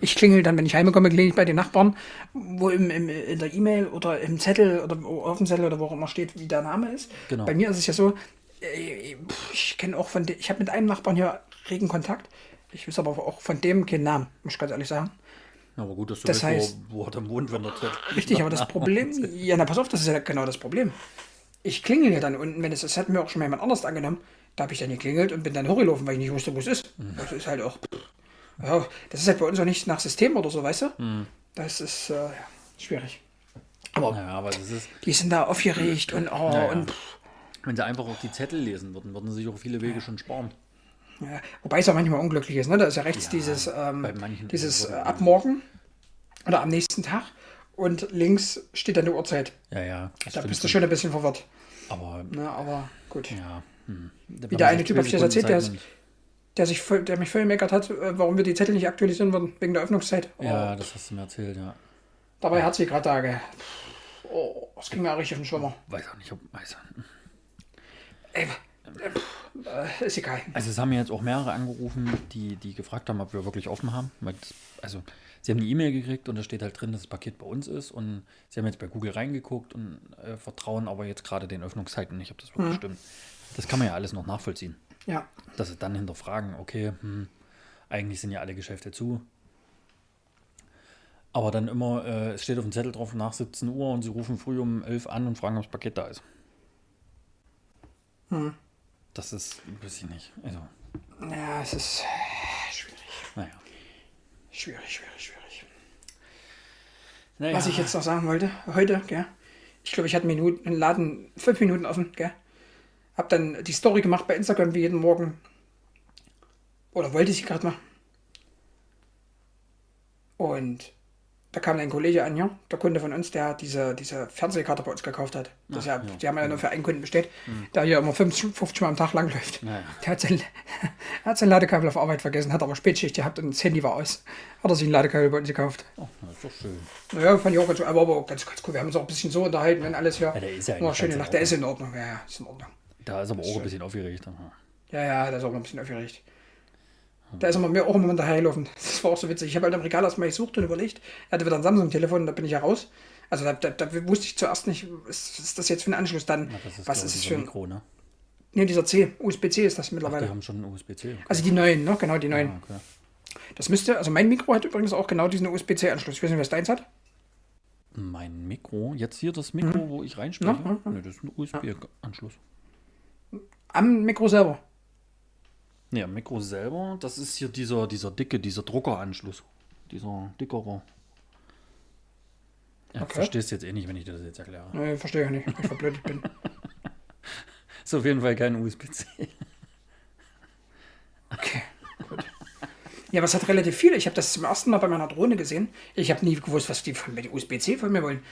Ich klingel dann, wenn ich heimkomme, klingel ich bei den Nachbarn, wo im, im, in der E-Mail oder im Zettel oder auf dem Zettel oder wo auch immer steht, wie der Name ist. Genau. Bei mir ist es ja so, äh, ich kenne auch von ich habe mit einem Nachbarn hier regen Kontakt. Ich weiß aber auch von dem keinen Namen, muss ich ganz ehrlich sagen. Aber gut, dass du Das weißt, heißt- wo, wo er dann wohnt, wenn er tritt. Richtig, aber das Problem, <laughs> ja, na pass auf, das ist ja genau das Problem. Ich klingel ja dann unten, wenn es, das hat mir auch schon mal jemand anders angenommen, da habe ich dann geklingelt und bin dann hochgelaufen, weil ich nicht wusste, wo es ist. Das ist halt auch, ja, das ist halt bei uns auch nicht nach System oder so, weißt du? Das ist äh, schwierig. Aber Naja, aber ist, die sind da aufgeregt und, oh, Ja, ja. und pff, wenn sie einfach auch die Zettel lesen würden, würden sie sich auch viele Wege schon sparen. Ja, wobei es ja manchmal unglücklich ist, ne? Da ist ja rechts dieses, ähm, dieses es äh, so. ab morgen oder am nächsten Tag und links steht dann die Uhrzeit. Ja, ja. Da bist du schon. ein bisschen verwirrt. Aber Ne? Aber gut. ja. Hm. Wie der eine Typ, hab ich das erzählt, der ist- der, sich voll, der mich voll gemeckert hat, äh, warum wir die Zettel nicht aktualisieren würden, wegen der Öffnungszeit. Oh, Ja, das hast du mir erzählt, ja. Dabei hat sie gerade Tage. Oh, das ging mir auch richtig auf den Schwimmer. Weiß auch nicht, ob. Weiß auch nicht. Ey, ist egal. Also es haben mir jetzt auch mehrere angerufen, die, die gefragt haben, ob wir wirklich offen haben. Also sie haben eine E-Mail gekriegt und da steht halt drin, dass das Paket bei uns ist. Und sie haben jetzt bei Google reingeguckt und äh, vertrauen aber jetzt gerade den Öffnungszeiten nicht, ob das wirklich stimmt. Das kann man ja alles noch nachvollziehen. Ja. Dass sie dann hinterfragen, okay, hm, eigentlich sind ja alle Geschäfte zu. Aber dann immer, äh, es steht auf dem Zettel drauf nach 17 Uhr und sie rufen früh um 11 an und fragen, ob das Paket da ist. Das ist, weiß ich nicht. Also, Ja, es ist schwierig. naja. Schwierig, schwierig, schwierig. naja. Was ich jetzt noch sagen wollte, heute, gell? Ich glaube, ich hatte Minuten, einen Laden fünf Minuten offen, gell? Hab dann die Story gemacht bei Instagram wie jeden Morgen. Oder wollte ich sie gerade machen? Und da kam ein Kollege an, ja, der Kunde von uns, der diese, diese Fernsehkarte bei uns gekauft hat. Das ja, Die haben ja nur für einen Kunden bestellt, der hier immer 50, 50 Mal am Tag lang läuft. Naja. Der hat sein, <laughs> hat sein Ladekabel auf Arbeit vergessen, hat aber Spätschicht gehabt und das Handy war aus. Hat er sich ein Ladekabel bei uns gekauft. Oh, das ist doch schön. Naja, fand ich auch ganz, aber, aber auch ganz, ganz cool. Wir haben uns auch ein bisschen so unterhalten, wenn alles hier. Ja, der ist ja war eigentlich schön ganz nach in der ist in Ordnung. Ja, ja, ist in Ordnung. Da ist aber auch ein bisschen aufgeregt. aha. Ja, ja, da ist auch noch ein bisschen aufgeregt. Da ist immer mir auch immer hinterhergelaufen. Das war auch so witzig. Ich habe halt im Regal erstmal gesucht und überlegt. Er hatte wieder ein Samsung-Telefon, da bin ich ja raus. Also da, da, da wusste ich zuerst nicht, was ist das jetzt für ein Anschluss dann? Na, das ist, was ist es dieser für ein. Mikro, ne? Nee, dieser C, USB-C ist das Die mittlerweile. haben schon einen USB-C. Okay. Also die neuen, ne? Genau, die neuen. Ah, okay. Das müsste, also mein Mikro hat übrigens auch genau diesen USB-C-Anschluss. Ich weiß nicht, was deins hat. Mein Mikro, jetzt hier das Mikro, wo ich reinspreche, Ja, ja, ne, das ist ein USB-Anschluss. Am Mikro selber. Am Mikro selber, das ist hier dieser, dieser dicke, dieser Druckeranschluss. Dieser dickere. Ja, Okay. Verstehst du jetzt eh nicht, wenn ich dir das jetzt erkläre. Nee, verstehe ich nicht, weil ich verblödet bin. <laughs> Ist auf jeden Fall kein USB-C. Okay, gut. Ja, aber es hat relativ viele. Ich habe das zum ersten Mal bei meiner Drohne gesehen. Ich habe nie gewusst, was die von mit USB-C von mir wollen.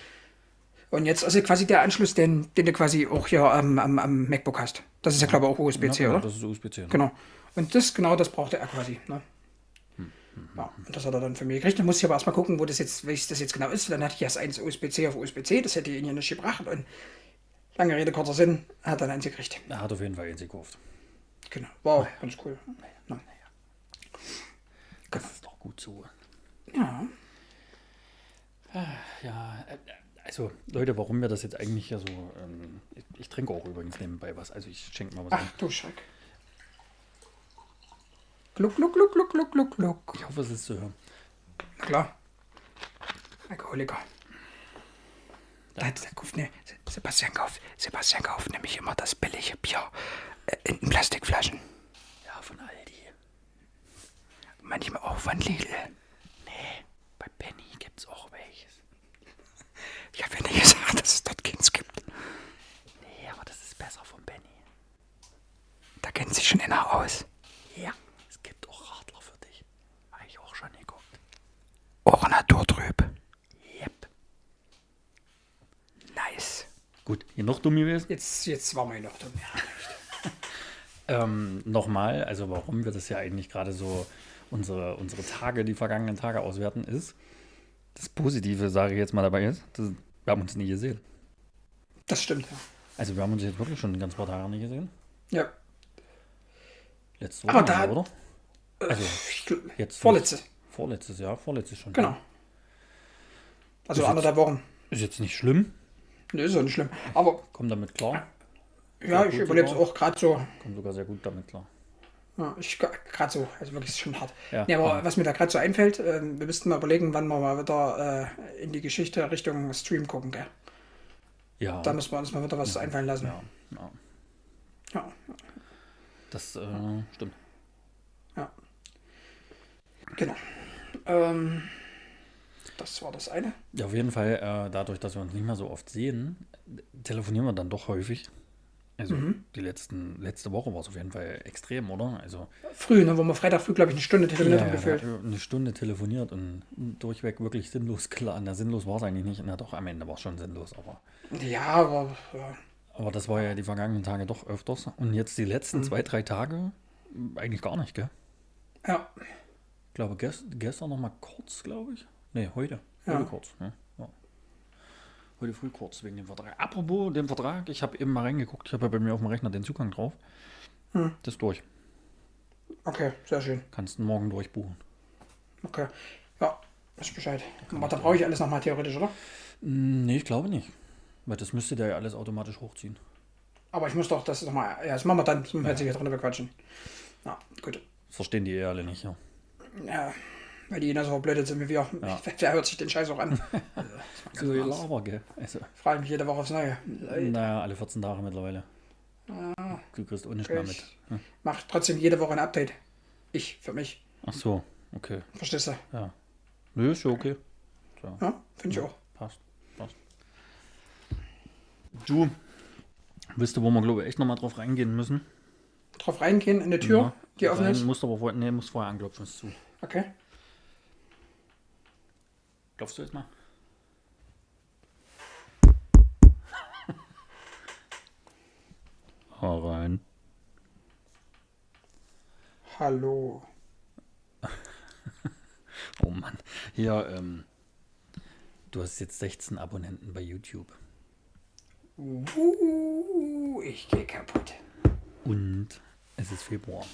Und jetzt also quasi der Anschluss, den, den du quasi auch hier am, am, am MacBook hast. Das ist ja, glaube ich, auch USB-C, Ja, oder? Das ist USB-C. Ne? Genau. Und das, genau das brauchte er quasi. Ne? Ja, und das hat er dann für mich gekriegt. Dann muss ich aber erstmal gucken, wo das jetzt, welches das jetzt genau ist. Dann hatte ich erst eins USB-C auf USB-C, das hätte ihn ja nicht gebracht. Und lange Rede, kurzer Sinn, er hat dann eins gekriegt. Er hat auf jeden Fall eins gekauft. Genau. Wow, ganz cool. Ja. Das ist doch gut so. ja. Ja, äh, also Leute, warum wir das jetzt eigentlich ja so. Ähm, ich, ich trinke auch übrigens nebenbei was. Also ich schenke mal was Ach ein. du Schreck. Gluck, gluck, gluck, gluck, gluck, gluck, gluck. Ich hoffe, es ist zu hören. Na klar. Alkoholiker. Da hat der kauft, ne, Sebastian kauft, Sebastian kauft nämlich immer das billige Bier äh, in Plastikflaschen. Ja, von Aldi. Manchmal auch von Lidl. Nee, bei Penny gibt es auch welches. <laughs> Ich habe ja nicht gesagt, dass es dort keins gibt. Nee, aber das ist besser von Penny. Da kennt sich schon einer aus. Ja, es gibt auch Radler für dich. Habe ich auch schon geguckt. Auch naturtrüb. Yep. Nice. Gut, hier noch dumm gewesen. Jetzt, jetzt war mein noch dumm. <laughs> Ähm, Nochmal, also warum wir das ja eigentlich gerade so unsere, unsere Tage, die vergangenen Tage auswerten, ist, das Positive, sage ich jetzt mal dabei ist, das, wir haben uns nie gesehen. Das stimmt, ja. Also wir haben uns jetzt wirklich schon ein ganz paar Tage nicht gesehen. Ja. Letzte Aber Woche, da- oder? Also gl- jetzt Vorletzte. Vorletztes Jahr, vorletztes schon. Genau. Also Ist anderthalb Wochen. Ist jetzt nicht schlimm, Nö, ist auch nicht schlimm. Aber komm damit klar. ja, ich überlebe es auch gerade so. Komm sogar sehr gut damit klar. Ja, ich gerade so, also wirklich schon hart. Ja, Ja, aber ja. was mir da gerade so einfällt, ähm, wir müssten mal überlegen, wann wir mal wieder äh, in die Geschichte Richtung Stream gucken, gell? Ja. Da müssen wir uns mal wieder was einfallen lassen. ja, ja. Ja, Das äh, stimmt. genau. Ähm, das war das eine. Ja, auf jeden Fall, äh, dadurch, dass wir uns nicht mehr so oft sehen, telefonieren wir dann doch häufig. Also Mhm. die letzten, letzte Woche war es auf jeden Fall extrem, oder? Also Früh, ne, wo wir Freitag früh, glaube ich, eine Stunde telefoniert haben ja, gefühlt. ja, eine Stunde telefoniert und durchweg wirklich sinnlos klar. Na, sinnlos war es eigentlich nicht. Na doch, am Ende war es schon sinnlos, aber. Ja, aber ja. Aber das war ja die vergangenen Tage doch öfters. Und jetzt die letzten Mhm. zwei, drei Tage eigentlich gar nicht, gell? ja. Glaube, gest, gestern noch mal kurz, glaube ich. Nee, heute. Ja. Heute kurz. Ne? Ja. Heute früh kurz wegen dem Vertrag. Apropos dem Vertrag, ich habe eben mal reingeguckt. Ich habe ja bei mir auf dem Rechner den Zugang drauf. Hm. Das ist durch. Okay, sehr schön. Kannst du morgen durchbuchen. Okay. Ja, ist Bescheid. Aber da brauche ich alles nochmal theoretisch, oder? Hm, Nee, ich glaube nicht. Weil das müsste der ja alles automatisch hochziehen. Aber ich muss doch das nochmal. Ja, das machen wir dann. Das müssen wir jetzt hier drunter bequatschen. Ja, gut. Das verstehen die eh alle nicht, ja. Ja, weil die genauso verblödet sind wie wir. Ja. <laughs> Wer hört sich den Scheiß auch an? <laughs> Das So so Laber, gell? Also, Frage mich jede Woche aufs Neue. naja, alle 14 Tage mittlerweile. Du kriegst nicht mehr mit. Ich mach trotzdem jede Woche ein Update. Ich, für mich. Ach so, okay. Verstehst du? Ja. Nö, ist ja okay. So. Ja, finde ich auch. Passt, passt. Du, wisst du, wo wir, glaube ich, echt nochmal drauf reingehen müssen? Drauf reingehen in die Tür, Ja. Die offen ist. Musst aber vorher, nee, musst vorher anklopfen, ist zu. Okay. Klopfst du jetzt mal? Hau rein. Hallo. <laughs> Oh Mann. Hier, ähm, du hast jetzt 16 Abonnenten bei YouTube. Uh, ich gehe kaputt. Und es ist Februar.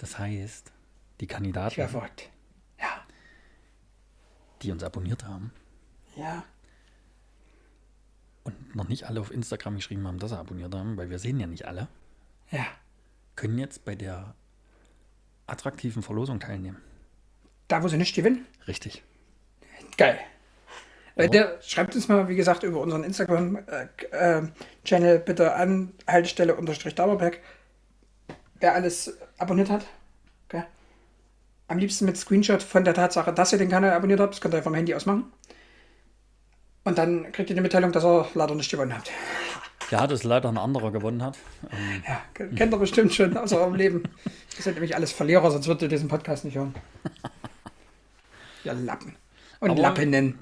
Das heißt, die Kandidaten. Ja. die uns abonniert haben Ja. und noch nicht alle auf Instagram geschrieben haben, dass sie abonniert haben, weil wir sehen ja nicht alle, Ja. können jetzt bei der attraktiven Verlosung teilnehmen. Da, wo sie nicht gewinnen? Richtig. Geil. Leute, schreibt uns mal, wie gesagt, über unseren Instagram-Channel bitte an, Haltestelle unterstrich Dauerberg, wer alles abonniert hat. Okay. Am liebsten mit Screenshot von der Tatsache, dass ihr den Kanal abonniert habt. Das könnt ihr vom Handy aus machen. Und dann kriegt ihr die Mitteilung, dass ihr leider nicht gewonnen habt. Ja, dass leider ein anderer gewonnen hat. Ähm, Ja, ke- kennt ihr bestimmt schon aus eurem Leben. Das sind nämlich alles Verlierer, sonst würdet ihr diesen Podcast nicht hören. Ja, Lappen. Und Aber- Lappinnen.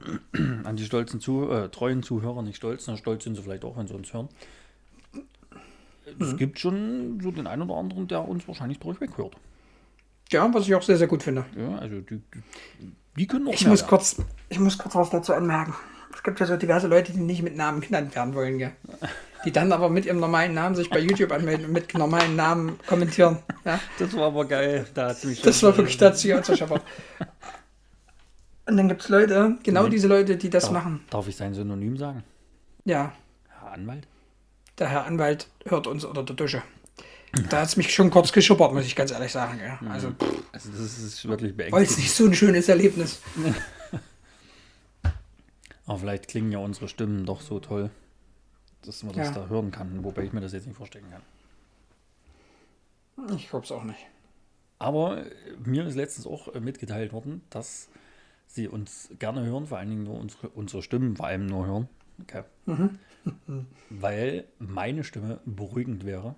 an die stolzen Zu äh, treuen Zuhörer, nicht stolz, na, stolz sind sie vielleicht auch, wenn sie uns hören. Es gibt schon so den einen oder anderen, der uns wahrscheinlich durchweg hört. Ja, was ich auch sehr, sehr gut finde. Ja, also die, die, können auch Ich muss, kurz, ich muss kurz was dazu anmerken. Es gibt ja so diverse Leute, die nicht mit Namen genannt werden wollen, gell? Die dann aber mit ihrem normalen Namen sich bei YouTube anmelden und mit normalen Namen kommentieren. Ja? Das war aber geil. Da hat mich Das war wirklich dazu ja. Und dann gibt es Leute, genau Nee. diese Leute, die das Darf, machen. darf ich sein Synonym sagen? Ja, Herr Anwalt? Der Herr Anwalt hört uns unter der Dusche. Da hat es mich schon kurz geschuppert, muss ich ganz ehrlich sagen. Gell? Also, Also das ist wirklich war jetzt beängstigend. nicht so ein schönes Erlebnis. <laughs> Aber vielleicht klingen ja unsere Stimmen doch so toll, dass man das Ja. da hören kann, wobei ich mir das jetzt nicht vorstellen kann. Ich glaube es auch nicht. Aber äh, mir ist letztens auch äh, mitgeteilt worden, dass sie uns gerne hören, vor allen Dingen nur unsere, unsere Stimmen vor allem nur hören. Okay. <laughs> Weil meine Stimme beruhigend wäre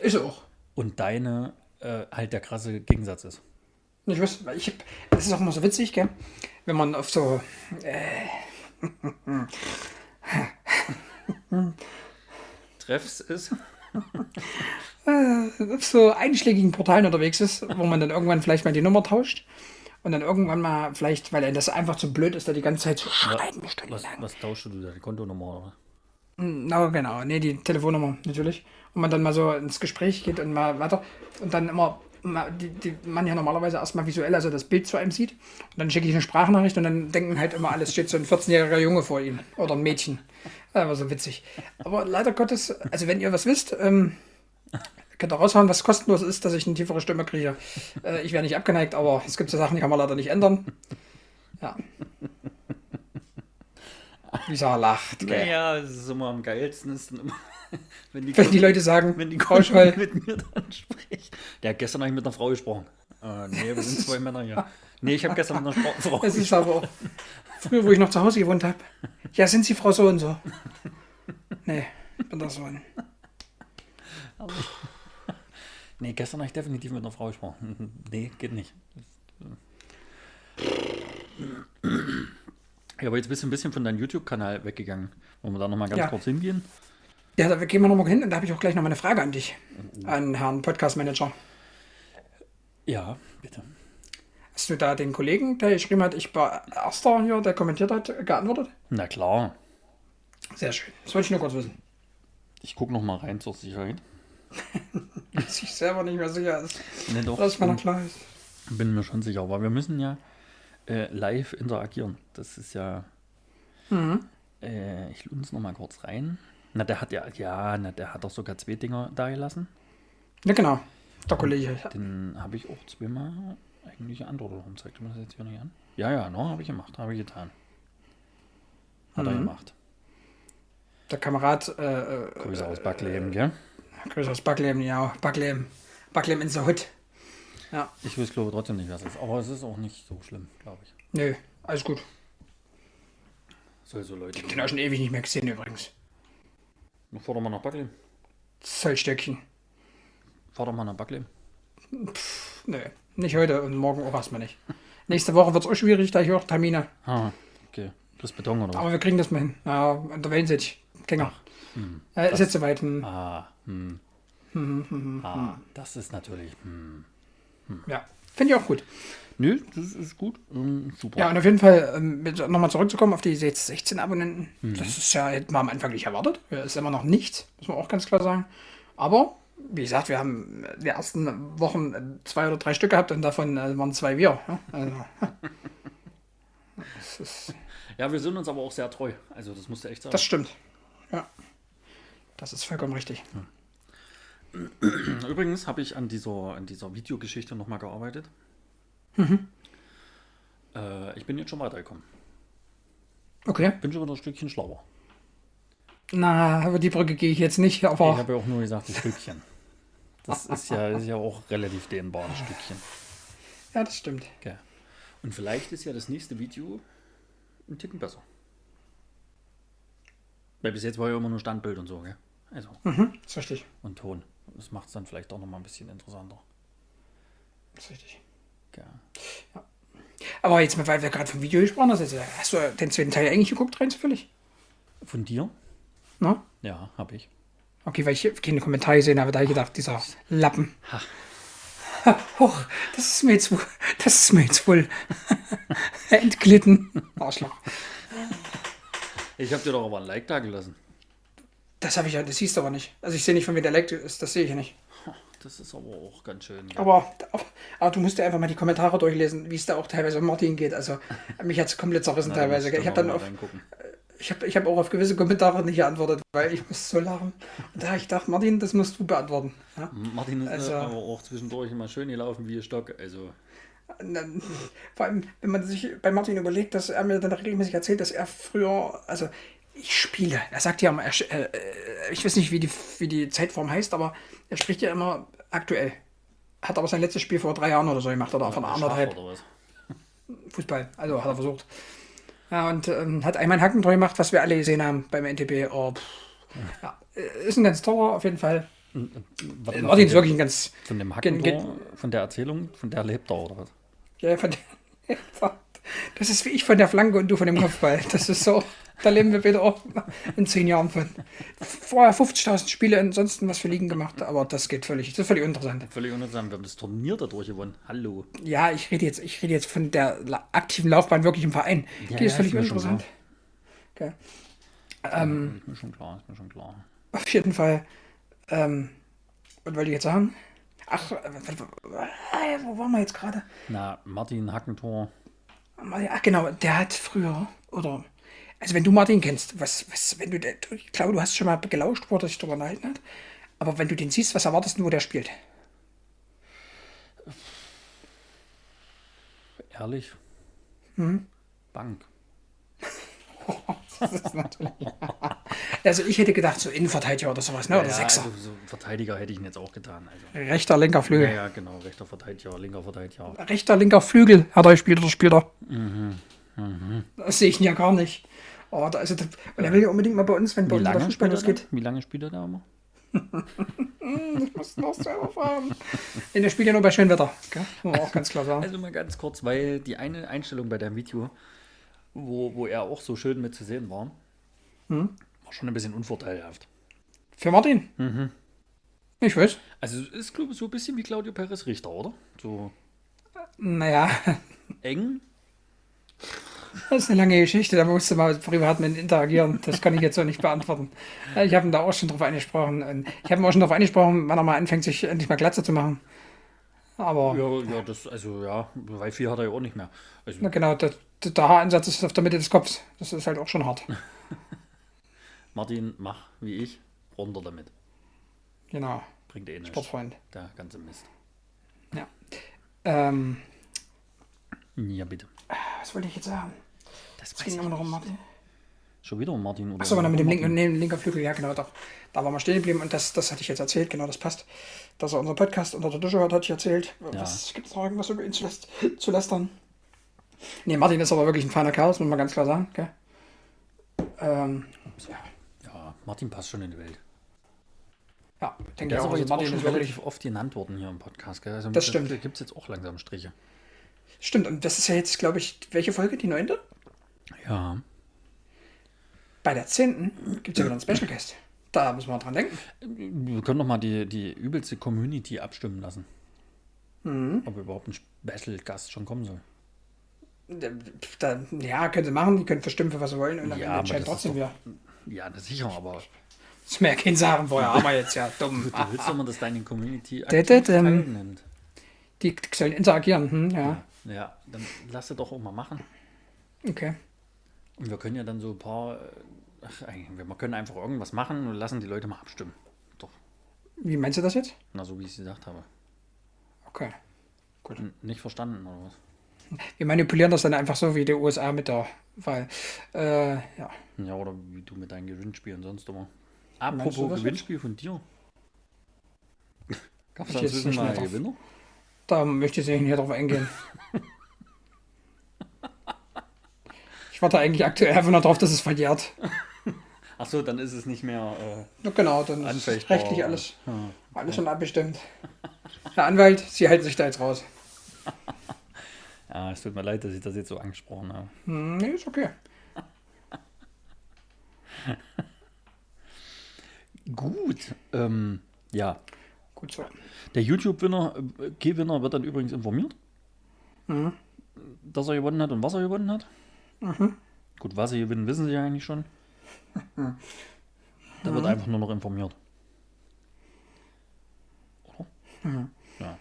Ist auch. und deine äh, halt der krasse Gegensatz ist. Ich weiß, weil ich hab, das ist auch immer so witzig, gell? Wenn man auf so <laughs> Treffs ist. auf so einschlägigen Portalen unterwegs ist, wo man dann irgendwann vielleicht mal die Nummer tauscht und dann irgendwann mal vielleicht, weil das einfach zu blöd ist, da die ganze Zeit zu schreiben Was, stundenlang. was tauschst du deine Kontonummer? Oder? Na genau, nee, die Telefonnummer natürlich. Und man dann mal so ins Gespräch geht und mal weiter und dann immer die, die man ja normalerweise erstmal visuell also das Bild zu einem sieht. Und dann schicke ich eine Sprachnachricht und dann denken halt immer, alles steht so ein 14-jähriger Junge vor ihnen oder ein Mädchen. Das war so witzig. Aber leider Gottes, also wenn ihr was wisst, ähm, könnt ihr raushauen, was kostenlos ist, dass ich eine tiefere Stimme kriege. Äh, ich wäre nicht abgeneigt, aber es gibt so Sachen, die kann man leider nicht ändern. Ja. Er lacht. Gell. Naja, es ist immer am geilsten, ist dann immer, <laughs> wenn die, Wenn die Leute sagen, wenn die Kunden mit mir dann spricht. Der hat gestern eigentlich mit einer Frau gesprochen. Äh, nee, wir sind zwei Männer hier. Nee, ich habe gestern mit einer Frau <laughs> Es ist aber auch früher, wo ich noch zu Hause gewohnt habe. Ja, sind Sie Frau so und so? Nee, ich bin der Sohn. Nee, gestern habe ich definitiv mit einer Frau gesprochen. <laughs> Nee, geht nicht. Ja, aber jetzt bist du ein bisschen von deinem YouTube-Kanal weggegangen. Wollen wir da nochmal ganz Ja. kurz hingehen? Ja, da gehen wir nochmal hin und da habe ich auch gleich noch mal eine Frage an dich, an Herrn Podcast-Manager. Ja, bitte. Hast du da den Kollegen, der geschrieben hat, ich war Erster hier, der kommentiert hat, geantwortet? Na klar. Sehr schön. Das wollte ich nur kurz wissen. Ich gucke nochmal rein zur Sicherheit. <laughs> Dass sich selber nicht mehr sicher ist, Nee, doch. dass man noch klar ist. Bin mir schon sicher, aber wir müssen ja äh, live interagieren. Das ist ja. Mhm. Äh, ich lunz noch mal kurz rein. Na, der hat ja, ja, na, der hat doch sogar zwei Dinger da gelassen. Ja, genau. Der Kollege. Den habe ich auch zweimal eigentlich geantwortet. Warum zeigt er mir das jetzt hier nicht an? Ja, ja, no, habe ich gemacht, habe ich getan. Hat er Mhm. gemacht. Der Kamerad, äh, äh, Grüße aus Backleben, gell? Grüße aus Backleben, ja, Backleben. Backleben in the Hood. Ich weiß, glaube trotzdem nicht, was es ist. Aber es ist auch nicht so schlimm, glaube ich. Nö, alles gut. Soll so Leute. Den habe ich schon ewig nicht mehr gesehen übrigens. Fahr doch mal nach Backleben. Zollstöckchen. Fahr doch mal nach Backleben. Nö, nicht heute und morgen auch erstmal nicht. Nächste Woche wird es auch schwierig, da ich auch Termine. Ah, okay. Das ist Beton oder was? Aber wir kriegen das mal hin. Ja, an der Wellensittich. Gänger. Äh, ist jetzt soweit. Hm. Ah, hm. ah, das ist natürlich. Hm. Ja, finde ich auch gut. Nö, das ist gut. Ähm, super. Ja, und auf jeden Fall, ähm, nochmal zurückzukommen auf die jetzt 16 Abonnenten. Das ist ja, hätten wir am Anfang nicht erwartet. Das ist immer noch nichts, muss man auch ganz klar sagen. Aber, wie gesagt, wir haben in den ersten Wochen äh, zwei oder drei Stück gehabt und davon äh, waren zwei wir. Ja? Also, ist, <laughs> Ja, wir sind uns aber auch sehr treu. Also, das musst du echt sagen. das stimmt. Ja. Das ist vollkommen richtig. <clears throat> Übrigens habe ich an dieser, an dieser Videogeschichte nochmal gearbeitet. Äh, ich bin jetzt schon weitergekommen. Okay. Bin schon wieder ein Stückchen schlauer. Na, über die Brücke gehe ich jetzt nicht, Ich aber habe ja auch nur gesagt, ein Stückchen. Das ist ja, ist ja auch relativ dehnbar, ein Stückchen. ja, das stimmt. Gell. Und vielleicht ist ja das nächste Video ein Ticken besser. Weil bis jetzt war ja immer nur Standbild und so, gell? Also, Mhm, ist richtig. und Ton. Das macht es dann vielleicht auch nochmal ein bisschen interessanter. Ist richtig. Gell. Aber jetzt, mal, weil wir gerade vom Video gesprochen haben, also, hast du den zweiten Teil eigentlich geguckt, rein zufällig? Von dir? Na? Ja, habe ich. Okay, weil ich keine Kommentare gesehen habe, da habe ich gedacht, dieser Lappen. Ha, <laughs> Hoch, das ist mir jetzt, wohl- das ist mir jetzt wohl <laughs> entglitten. Arschloch. Ich habe dir doch aber ein Like da gelassen. Das habe ich ja, das siehst du aber nicht. Also ich sehe nicht, von wem der Like ist, das sehe ich ja nicht. Das ist aber auch ganz schön. gell? Aber, aber, aber du musst dir einfach mal die Kommentare durchlesen, wie es da auch teilweise um Martin geht. Also <laughs> mich hat es komplett zerrissen Na, teilweise. Ich habe dann auf, ich habe ich hab auch auf gewisse Kommentare nicht geantwortet, weil ich muss so lachen. Und da habe ich gedacht, Martin, das musst du beantworten. Ja? Martin ist Also- aber auch zwischendurch immer schön gelaufen wie ein Stock. Also, dann, vor allem, wenn man sich bei Martin überlegt, dass er mir dann regelmäßig erzählt, dass er früher, also ich spiele. Er sagt ja immer, er, äh, äh, ich weiß nicht, wie die, wie die Zeitform heißt, aber er spricht ja immer aktuell. Hat aber sein letztes Spiel vor drei Jahren oder so gemacht oder von Schach anderthalb oder was? Fußball. Also hat er versucht. Ja, und ähm, hat einmal ein Hackentor gemacht, was wir alle gesehen haben beim NTB. Oh, ja, äh, ist ein ganz toller, auf jeden Fall. Warte mal, Martin ist von, wirklich ein ganz. von dem Hackentor, von der Erzählung, von der lebt er oder was? Ja, von, <laughs> das ist wie ich von der Flanke und du von dem Kopfball. Das ist so. Da leben wir bitte auch in zehn Jahren von. Vorher 50.000 Spiele, ansonsten was für Ligen gemacht, aber das geht völlig, das ist völlig uninteressant. Völlig uninteressant. Wir haben das Turnier dadurch gewonnen. Hallo. Ja, ich rede jetzt, ich rede jetzt von der aktiven Laufbahn wirklich im Verein. Ja, Die ist ja, völlig ist uninteressant. Okay. Ähm, ist mir schon klar, ist mir schon klar. Auf jeden Fall. Ähm, was wollte ich jetzt sagen? Ach, äh, äh, wo waren wir jetzt gerade? Na, Martin Hackentor. Ach genau, der hat früher, oder, also wenn du Martin kennst, was, was, wenn du, ich glaube, du hast schon mal gelauscht, wo er sich darüber unterhalten hat, aber wenn du den siehst, was erwartest du, wo der spielt? Ehrlich? Hm? Bank. <laughs> <laughs> Also ich hätte gedacht, so Innenverteidiger oder sowas, ne, oder ja, Sechser. also so Verteidiger hätte ich ihn jetzt auch getan. Also. Rechter, linker Flügel. Ja, ja, genau. Rechter Verteidiger, linker Verteidiger. Rechter, linker Flügel hat er gespielt oder spielt er? Mhm, Das sehe ich ihn ja gar nicht. Oh, <laughs> da ist er, und er will ja unbedingt mal bei uns, wenn bei uns lange, Fußball losgeht. Wie lange spielt er da immer? muss noch selber fahren. Nee, der spielt ja nur bei Schönwetter. Gell? Muss man auch ganz klar sagen. Also mal ganz kurz, weil die eine Einstellung bei deinem Video, wo, wo er auch so schön mit zu sehen war, Hm? war schon ein bisschen unvorteilhaft. Für Martin? Mhm. Ich weiß. Also es ist, glaube ich, so ein bisschen wie Claudio Perez Richter, oder? So Naja, eng. Das ist eine lange Geschichte. Da musste mal privat mit interagieren. Das kann ich jetzt so nicht beantworten. Ja, Ich habe ihn da auch schon drauf angesprochen. Und Ich habe ihn auch schon drauf angesprochen, wann er mal anfängt, sich endlich mal Glatze zu machen. Aber, Ja, ja, das, also ja, weil viel hat er ja auch nicht mehr. Also, na genau, der, der Haaransatz ist auf der Mitte des Kopfs. Das ist halt auch schon hart. <laughs> Martin, mach wie ich, runter damit. Genau, Bringt eh nichts. Sportfreund. Der ganze Mist. Ja. Ähm, Ja, bitte. was wollte ich jetzt sagen? Das Es ging immer noch um Martin. Schon wieder um Martin oder? Achso, mit dem linken, nee, linker Flügel, ja genau, doch. Da waren wir stehen geblieben und das, das hatte ich jetzt erzählt, genau, das passt. Dass er unseren Podcast unter der Dusche hört, hatte ich erzählt. Was gibt es noch irgendwas über ihn zu, läst zu lästern? Nee, Martin ist aber wirklich ein feiner Kerl, das muss man ganz klar sagen. Gell? Ähm, ja, Ja, Martin passt schon in die Welt. ja, ich denke ist auch, aber also jetzt auch Martin schon ist wirklich. relativ oft genannt worden hier im Podcast. Gell? Also Das stimmt. Da gibt es jetzt auch langsam Striche. Stimmt, und das ist ja jetzt, glaube ich, welche Folge? Die neunte? Ja. Bei der zehnten gibt es ja wieder einen Special Guest. Da müssen wir dran denken. Wir können doch mal die, die übelste Community abstimmen lassen. Mhm. Ob überhaupt ein Special Gast schon kommen soll. Da, ja, können sie machen, die können verstimmen, für was sie wollen. Und am Ja, entscheiden das ist trotzdem doch- wir. Ja, das sicher, aber Das ja kein Sachen vorher, aber jetzt ja dumm. du willst doch mal, dass deine Community aktiv teilnimmt. Die sollen interagieren, hm, ja. Ja, dann lass sie doch auch mal machen. Okay. Und wir können ja dann so ein paar. äh, Ach, wir können einfach irgendwas machen und lassen die Leute mal abstimmen. Doch, Wie meinst du das jetzt? na, so wie ich es gesagt habe. Okay. N nicht verstanden oder was? Wir manipulieren das dann einfach so wie die USA mit der Wahl. Äh, ja. Ja, oder wie du mit deinen Gewinnspielen sonst immer. Apropos das jetzt? Gewinnspiel von dir. Gab es inzwischen mal mehr drauf. Gewinner? Da möchte ich nicht hier drauf eingehen. <laughs> Ich warte eigentlich aktuell einfach nur darauf, dass es verjährt. <laughs> Achso, dann ist es nicht mehr. Äh, Na genau, dann ist rechtlich alles, Ja. alles schon abbestimmt. Herr Anwalt, Sie halten sich da jetzt raus. <laughs> ja, es tut mir leid, dass ich das jetzt so angesprochen habe. Hm, nee, ist okay. <laughs> Gut. Ähm, ja. Gut so. Der YouTube-Winner, äh, Gewinner wird dann übrigens informiert, Mhm. dass er gewonnen hat und was er gewonnen hat. Gut, was sie gewinnen, wissen sie ja eigentlich schon. Da Mhm. wird einfach nur noch informiert. Oder? Ja.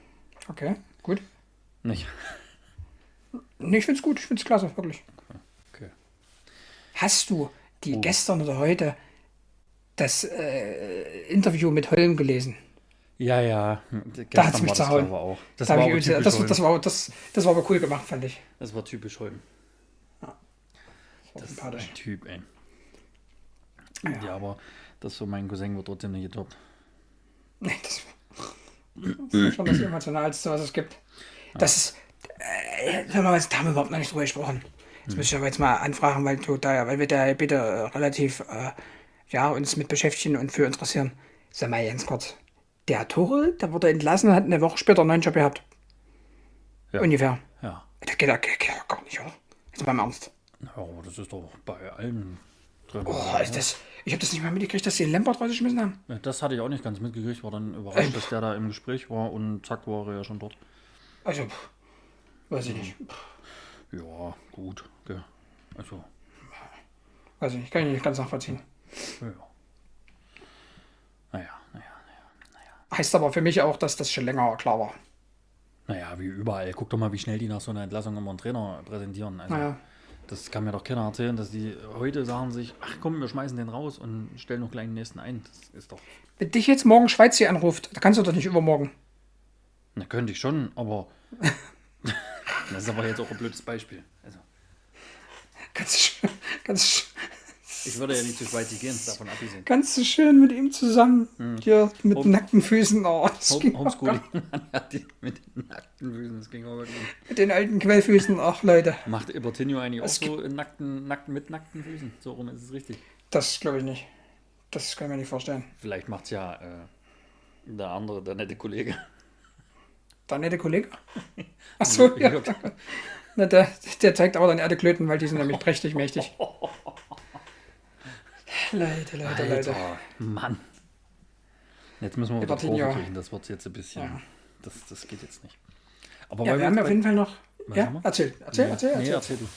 Okay, gut. Nicht. Nee, ich find's gut, ich find's klasse, wirklich. Okay. Hast du die Oh. gestern oder heute das äh, Interview mit Holm gelesen? Ja, ja. Da hat's Gestern mich zerhauen. Das das, das, das war aber cool gemacht, fand ich. das war typisch Holm. Das ist ein Typ, ey. Ja. Ja. aber das so mein Cousin wird trotzdem nicht getoppt. Nee, das, das ist schon das Emotionalste, was es gibt. Das ist, äh, mal, da haben wir überhaupt noch nicht drüber gesprochen. Das müsste ich aber jetzt mal anfragen, weil, du da, weil wir da bitte äh, relativ äh, ja, uns mit beschäftigen und für interessieren. Sag mal ganz kurz, der Tore, der wurde entlassen und hat eine Woche später einen neuen Job gehabt. Ja. Ungefähr. Ja. Der geht, doch gar nicht, oder? Jetzt beim Ernst. Ja, aber das ist doch bei allen drin. Oh, ist das, ich habe das nicht mal mitgekriegt, dass sie den Lampert rausgeschmissen haben. Ja, Das hatte ich auch nicht ganz mitgekriegt, war dann überrascht, dass der da im Gespräch war und zack war er ja schon dort. Also, pff, weiß ich nicht. Ja, gut. Okay. Also, Weiß ich kann ich nicht ganz nachvollziehen. ja. Naja, naja, naja. Heißt aber für mich auch, dass das schon länger klar war. Naja, wie überall. Guck doch mal, wie schnell die nach so einer Entlassung immer einen Trainer präsentieren. Also, Naja. Das kann mir doch keiner erzählen, dass die heute sagen sich, ach komm, wir schmeißen den raus und stellen noch gleich den nächsten ein. Das ist doch. Wenn dich jetzt morgen Schweiz hier anruft, da kannst du doch nicht übermorgen. Na, könnte ich schon, aber. <laughs> das ist aber jetzt auch ein blödes Beispiel. Also, Ganz, sch- ganz, sch- ich würde ja nicht zu Schweiz gehen, davon abgesehen. ganz so schön mit ihm zusammen. Hier mit Home- nackten Füßen. Oh, das Home, ging auch Homeschooling <laughs> mit den nackten Füßen, das ging aber gut. Mit den alten Quellfüßen. Ach, Leute. Macht Ibertinho eigentlich auch Es so in nackten, nackten, mit nackten Füßen? So rum ist es richtig. Das glaube ich nicht. Das kann ich mir nicht vorstellen. Vielleicht macht es ja äh, der andere, der nette Kollege. Der nette Kollege? <laughs> Achso, ja. <laughs> Na, der, der zeigt aber dann eher die Klöten, weil die sind nämlich prächtig mächtig. Leute, Leute, Leute. Alter, Mann. Jetzt müssen wir wieder kriegen, das wird jetzt ein bisschen. Ja. Das, das geht jetzt nicht. Aber Ja, wir haben auf jeden Fall noch. Ja, erzähl, erzähl, nee, erzähl, Nee, erzähl. erzähl.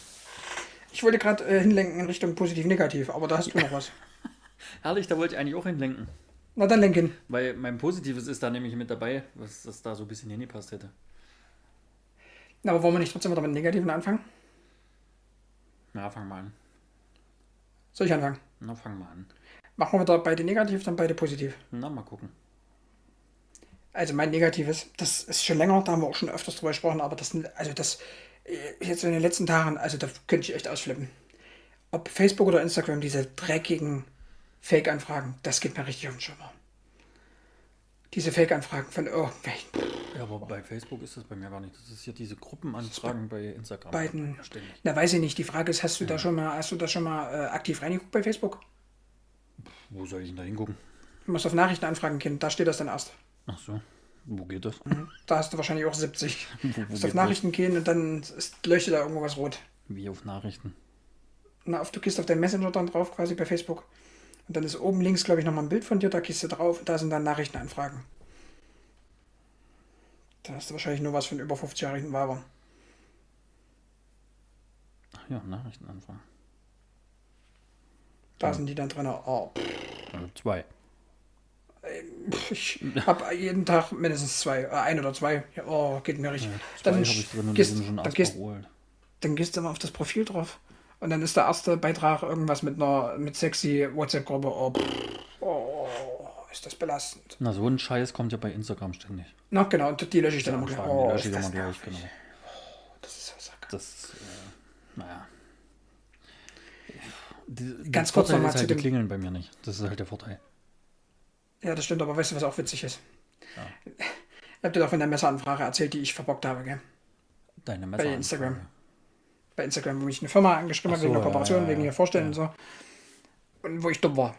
Ich wollte gerade äh, hinlenken in Richtung positiv-negativ, aber da hast du noch was. <laughs> Herrlich, da wollte ich eigentlich auch hinlenken. Na dann lenk hin. Weil mein Positives ist da nämlich mit dabei, was das da so ein bisschen hingepasst hätte. Na, Aber wollen wir nicht trotzdem wieder mit Negativen anfangen? Na, fang mal an. Soll ich anfangen? Na, fang mal an. Machen wir wieder beide negativ, dann beide positiv. Na, mal gucken. Also mein Negatives, das ist schon länger, da haben wir auch schon öfters drüber gesprochen, aber das, also das, äh, jetzt in den letzten Tagen, also da könnte ich echt ausflippen. Ob Facebook oder Instagram, diese dreckigen Fake-Anfragen, das geht mir richtig auf den Schimmer. Diese Fake-Anfragen von irgendwelchen Ja, aber bei Facebook ist das bei mir gar nicht. Das ist hier diese Gruppenanfragen bei Instagram. beiden. Ständig. Na, weiß ich nicht. Die Frage ist, hast du da schon mal, hast du da schon mal äh, aktiv reingeguckt bei Facebook? Wo soll ich denn da hingucken? Du musst auf Nachrichtenanfragen gehen, da steht das dann erst. Ach so. Wo geht das? Da hast du wahrscheinlich auch 70. <laughs> Wo, wo Musst auf das? Nachrichten gehen und dann ist, leuchtet da irgendwo was rot. Wie auf Nachrichten. Na, auf, du gehst auf deinen Messenger dann drauf, quasi bei Facebook. Und dann ist oben links, glaube ich, nochmal ein Bild von dir, da gehst du drauf und da sind dann Nachrichtenanfragen. Da hast du wahrscheinlich nur was von über 50-jährigen Waber. Ach ja, Nachrichtenanfragen. Da sind die dann drin. Oh, Also zwei. ich habe jeden Tag mindestens zwei, äh, ein oder zwei. Ja, oh, geht mir richtig. Zwei dann, drin gehst, sind schon dann, gehst, dann gehst du mal auf das Profil drauf. Und dann ist der erste Beitrag irgendwas mit einer mit sexy WhatsApp-Gruppe. Oh, oh, ist das belastend. Na, so ein Scheiß kommt ja bei Instagram ständig. Na genau, und die lösche ich dann immer gleich. Oh, die lösche ist ich das immer gleich, genau. Das ist so sack. Das, äh, naja. Die, Ganz kurz Vorteil noch mal ist halt, zu die dem- klingeln bei mir nicht. Das ist halt der Vorteil. Ja, das stimmt, aber weißt du, was auch witzig ist? Ich <laughs> hab dir doch von der Messeranfrage erzählt, die ich verbockt habe, gell? Deine Bei Messer. Instagram. Bei Instagram, wo mich eine Firma angeschrieben hat, wegen so, der ja, Kooperation, ja, wegen ja. hier Vorstellen Ja. und so. Und wo ich dumm war.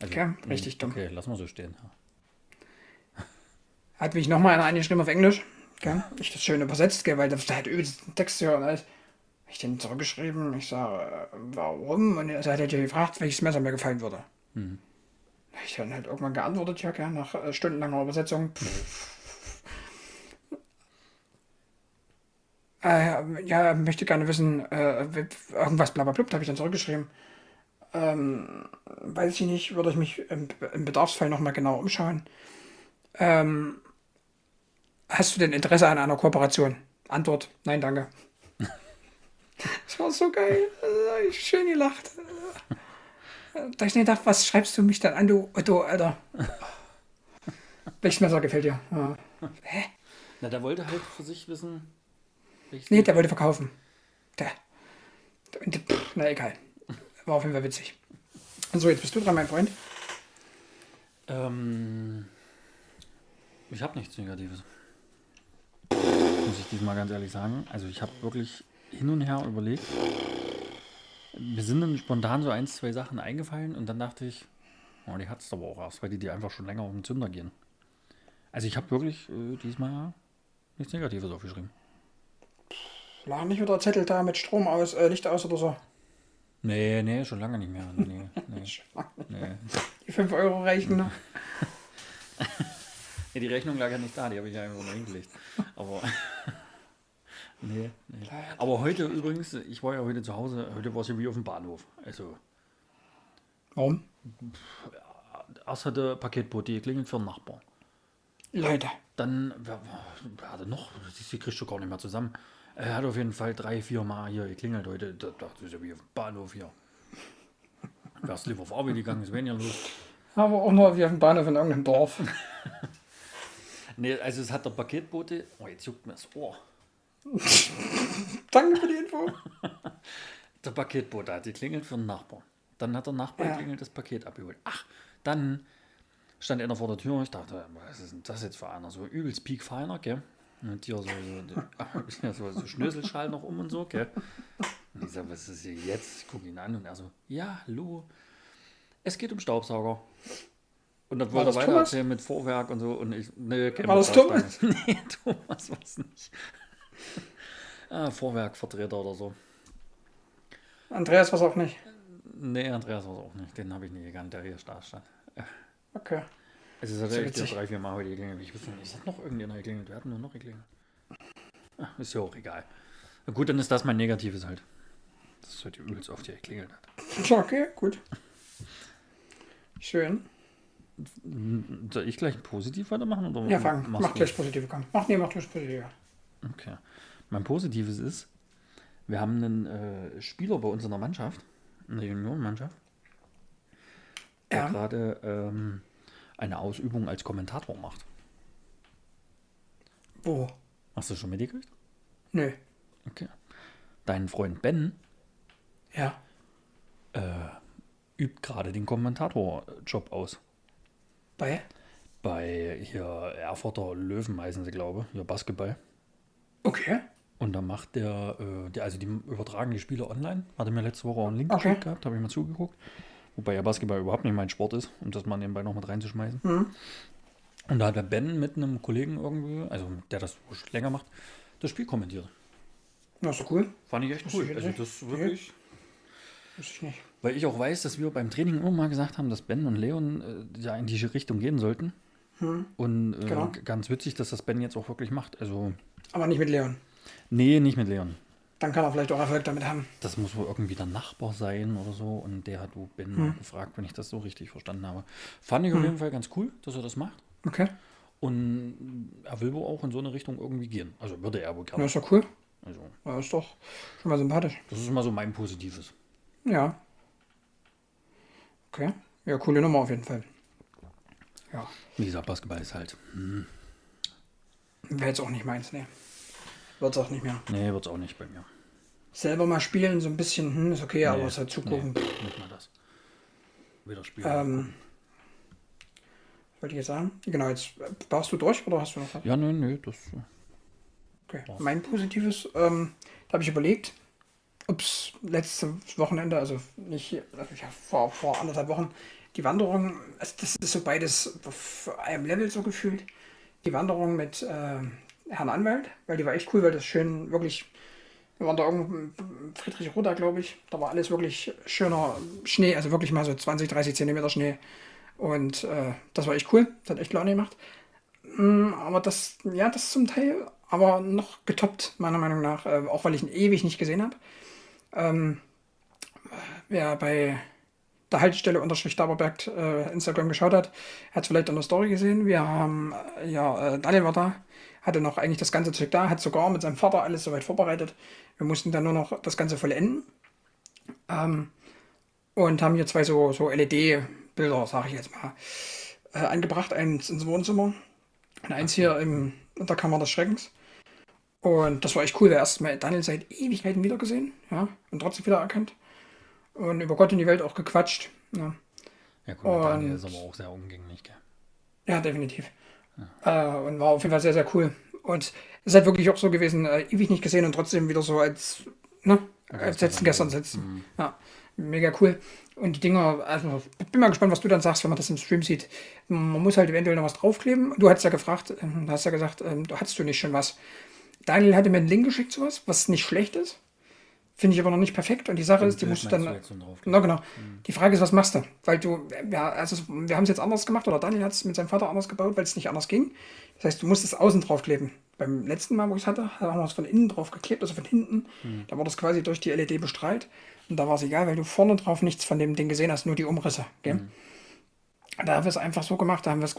Also, Okay, mh, richtig dumm. Okay, lass mal so stehen. Hat mich nochmal einer angeschrieben auf Englisch. Gell? Ich das schön übersetzt, gell? weil da hat übelst einen Text hier und alles. Ich den zurückgeschrieben, ich sage, äh, warum? Und er hat halt gefragt, welches Messer mir gefallen würde. Mhm. Ich dann halt irgendwann geantwortet, ja, gell? nach äh, stundenlanger Übersetzung. Äh, ja, möchte gerne wissen, äh, irgendwas blablabla, habe ich dann zurückgeschrieben. Ähm, weiß ich nicht, würde ich mich im, im Bedarfsfall nochmal genauer umschauen. Ähm, hast du denn Interesse an einer Kooperation? Antwort, nein, danke. <laughs> Das war so geil. Ich schön gelacht. Da ich nicht gedacht, was schreibst du mich dann an, du Otto, Alter? Welches Messer gefällt dir? Ja. Hä? Na, der wollte halt für sich wissen. welches- Nee, der wollte verkaufen. Der. Pff, na egal. War auf jeden Fall witzig. So, jetzt bist du dran, mein Freund. Ähm, ich habe nichts Negatives. Muss ich diesmal ganz ehrlich sagen. Also ich habe wirklich hin und her überlegt. Mir sind dann spontan so ein, zwei Sachen eingefallen und dann dachte ich, oh, die hat es aber auch erst, weil die dir einfach schon länger auf den Zünder gehen. Also ich habe wirklich äh, diesmal nichts Negatives aufgeschrieben. Lag nicht wieder Zettel da mit Strom aus, äh, Licht aus oder so. Nee, nee, schon lange nicht mehr. Nee, nee, <laughs> nee. Die 5 Euro reichen noch. <laughs> Ja, die Rechnung lag ja nicht da, die habe ich ja einfach nur hingelegt. Aber. <laughs> nee, nee. Aber heute übrigens, ich war ja heute zu Hause, heute war es ja wie auf dem Bahnhof. Also, Warum? erst hatte Paketbote geklingelt für einen Nachbar. Leute. Dann, wer, wer hatte noch? Die kriegst du gar nicht mehr zusammen. Er hat auf jeden Fall drei, vier Mal hier geklingelt heute. Da dachte ich, ja wie auf dem Bahnhof hier. Wärst lieber auf Arbeit gegangen, ist weniger los. Aber auch nur wie auf dem Bahnhof in irgendeinem Dorf. <laughs> Nee, also es hat der Paketbote. Oh, jetzt juckt mir das Ohr. <laughs> Danke für die Info. <laughs> Der Paketbote hat geklingelt für einen Nachbarn. Dann hat der Nachbar Ja. geklingelt, das Paket abgeholt. Ach, dann stand einer vor der Tür. Ich dachte, was ist denn das jetzt für einer? So übelst piekfeiner, gell? Und hier so, so, <laughs> ja, so, so Schnöselschal noch um und so, gell? Und ich sag, was ist hier jetzt? Ich gucke ihn an und er so, ja, hallo. Es geht um Staubsauger. Und dann War wollte er das weiter Thomas? erzählen mit Vorwerk und so. Und ich, nee, kennen War das Thomas? <laughs> Nee, Thomas war es nicht. Ah, Vorwerkvertreter oder so. Andreas was auch nicht. Nee, Andreas war es auch nicht. Den habe ich nie gekannt, der hier da stand. Okay. Also es hat So echt witzig. drei, vier Mal heute geklingelt. Ich wusste nicht, es hat noch irgendjemand geklingelt. Wir hatten nur noch geklingelt. Ah, ist ja auch egal. Na gut, dann ist das mein Negatives halt. Das ist heute übelst oft hier geklingelt hat. Okay, gut. Schön. Soll ich gleich positiv weitermachen? Oder Ja, fang. Mach gleich positive, komm. Mach, nee, mach das positive. Okay. Mein Positives ist, wir haben einen äh, Spieler bei uns in der Mannschaft, in der Juniorenmannschaft, der Ja. gerade ähm, eine Ausübung als Kommentator macht. Wo? Hast du schon mitgekriegt? Nö. Okay. Dein Freund Ben Ja. übt gerade den Kommentatorjob aus. Bei? Bei hier Erfurter Löwen heißen sie, glaube ich, hier Basketball. Okay. Und da macht der, äh, der, also die übertragen die Spiele online. Hatte mir letzte Woche auch einen Link Okay. geschickt gehabt, habe ich mal zugeguckt. Wobei ja Basketball überhaupt nicht mein Sport ist, um das mal nebenbei noch mit reinzuschmeißen. Mhm. Und da hat der Ben mit einem Kollegen irgendwie, also der das länger macht, das Spiel kommentiert. Na, ist cool. Fand ich echt Wusste cool. ich Also nicht. das wirklich. Wusste ich nicht. Weil ich auch weiß, dass wir beim Training immer mal gesagt haben, dass Ben und Leon äh, ja in diese Richtung gehen sollten. Und äh, Genau. ganz witzig, dass das Ben jetzt auch wirklich macht. Also, Aber nicht mit Leon. nee, nicht mit Leon. Dann kann er vielleicht auch Erfolg damit haben. Das muss wohl irgendwie der Nachbar sein oder so. Und der hat wohl Ben mal gefragt, wenn ich das so richtig verstanden habe. Fand ich auf jeden Fall ganz cool, dass er das macht. Okay. Und er will wohl auch in so eine Richtung irgendwie gehen. Also würde er wohl gerne. ist doch cool. Also, Ja, ist doch schon mal sympathisch. das ist immer so mein Positives. Ja. Okay. Ja, coole Nummer auf jeden Fall. Ja. Wie gesagt, Basketball ist halt. Wäre jetzt auch nicht meins, ne. Wird's auch nicht mehr. Nee, wird's auch nicht bei mir. Selber mal spielen, so ein bisschen, hm, ist okay, aber Nee, es halt zugucken. Nee, nicht mal das. Wieder spielen. Ähm, wollte ich jetzt sagen? Genau, jetzt äh, warst du durch oder hast du noch was? ja, nee, nee, das. Okay. Mein Positives, ähm, da habe ich überlegt, ob es letztes Wochenende, also nicht also ja, vor, vor anderthalb Wochen, die Wanderung, also das ist so beides auf einem Level so gefühlt. Die Wanderung mit äh, Herrn Anwalt, weil die war echt cool, weil das schön wirklich, wir waren da irgendwo Friedrich Rother, glaube ich, da war alles wirklich schöner Schnee, also wirklich mal so 20, 30 Zentimeter Schnee. Und äh, das war echt cool, das hat echt Laune gemacht. Mm, Aber das, ja, das zum Teil, aber noch getoppt, meiner Meinung nach, äh, auch weil ich ihn ewig nicht gesehen habe. Ähm, wer bei der Haltestelle unterstrich Daberberg äh, Instagram geschaut hat, hat es vielleicht in der Story gesehen. Wir haben, äh, ja, äh, Daniel war da, hatte noch eigentlich das ganze Zeug da, hat sogar mit seinem Vater alles soweit vorbereitet. Wir mussten dann nur noch das Ganze vollenden. Ähm, und haben hier zwei so, so LED-Bilder, sage ich jetzt mal, äh, angebracht. Eins ins Wohnzimmer und eins hier im, in der Kammer des Schreckens. Und das war echt cool. Wir erst mal Daniel seit Ewigkeiten wieder gesehen, ja, und trotzdem wieder erkannt. Und über Gott und die Welt auch gequatscht. Ja, Ja, gut, Daniel Und- ist aber auch sehr umgänglich, gell? ja definitiv. Äh, und war auf jeden Fall sehr, sehr cool. Und es ist halt wirklich auch so gewesen, äh, ewig nicht gesehen und trotzdem wieder so als, ne, als letzten gestern sitzen. Ja, mega cool. Und die Dinger, also bin mal gespannt, was du dann sagst, wenn man das im Stream sieht. Man muss halt eventuell noch was draufkleben. Du hast ja gefragt, ähm, du hast ja gesagt, ähm, du hattest du nicht schon was. Daniel hatte mir einen Link geschickt, sowas, was nicht schlecht ist. Finde ich aber noch nicht perfekt. Und die Sache ist, die musst du dann. Na genau. Die Frage ist, was machst du? Weil du, ja, also wir haben es jetzt anders gemacht oder Daniel hat es mit seinem Vater anders gebaut, weil es nicht anders ging. Das heißt, du musst es außen drauf kleben. Beim letzten Mal, wo ich es hatte, haben wir es von innen drauf geklebt, also von hinten. Da wurde es quasi durch die LED bestrahlt. Und da war es egal, weil du vorne drauf nichts von dem Ding gesehen hast, nur die Umrisse. Gell? Da haben wir es einfach so gemacht, da haben wir es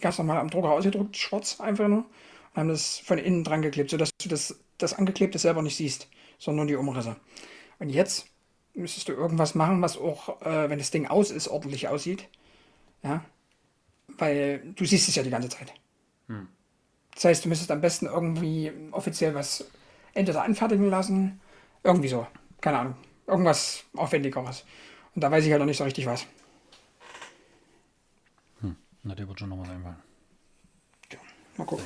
ganz normal am Drucker ausgedruckt, schwarz einfach nur. Und haben das von innen dran geklebt, sodass du das, das Angeklebte selber nicht siehst, sondern nur die Umrisse. Und jetzt müsstest du irgendwas machen, was auch, äh, wenn das Ding aus ist, ordentlich aussieht. Ja. Weil du siehst es ja die ganze Zeit. Das heißt, du müsstest am besten irgendwie offiziell was entweder anfertigen lassen, irgendwie so. Keine Ahnung. Irgendwas Aufwendigeres. Und da weiß ich halt noch nicht so richtig was. Na, der wird schon noch was einfallen. Ja, mal gucken.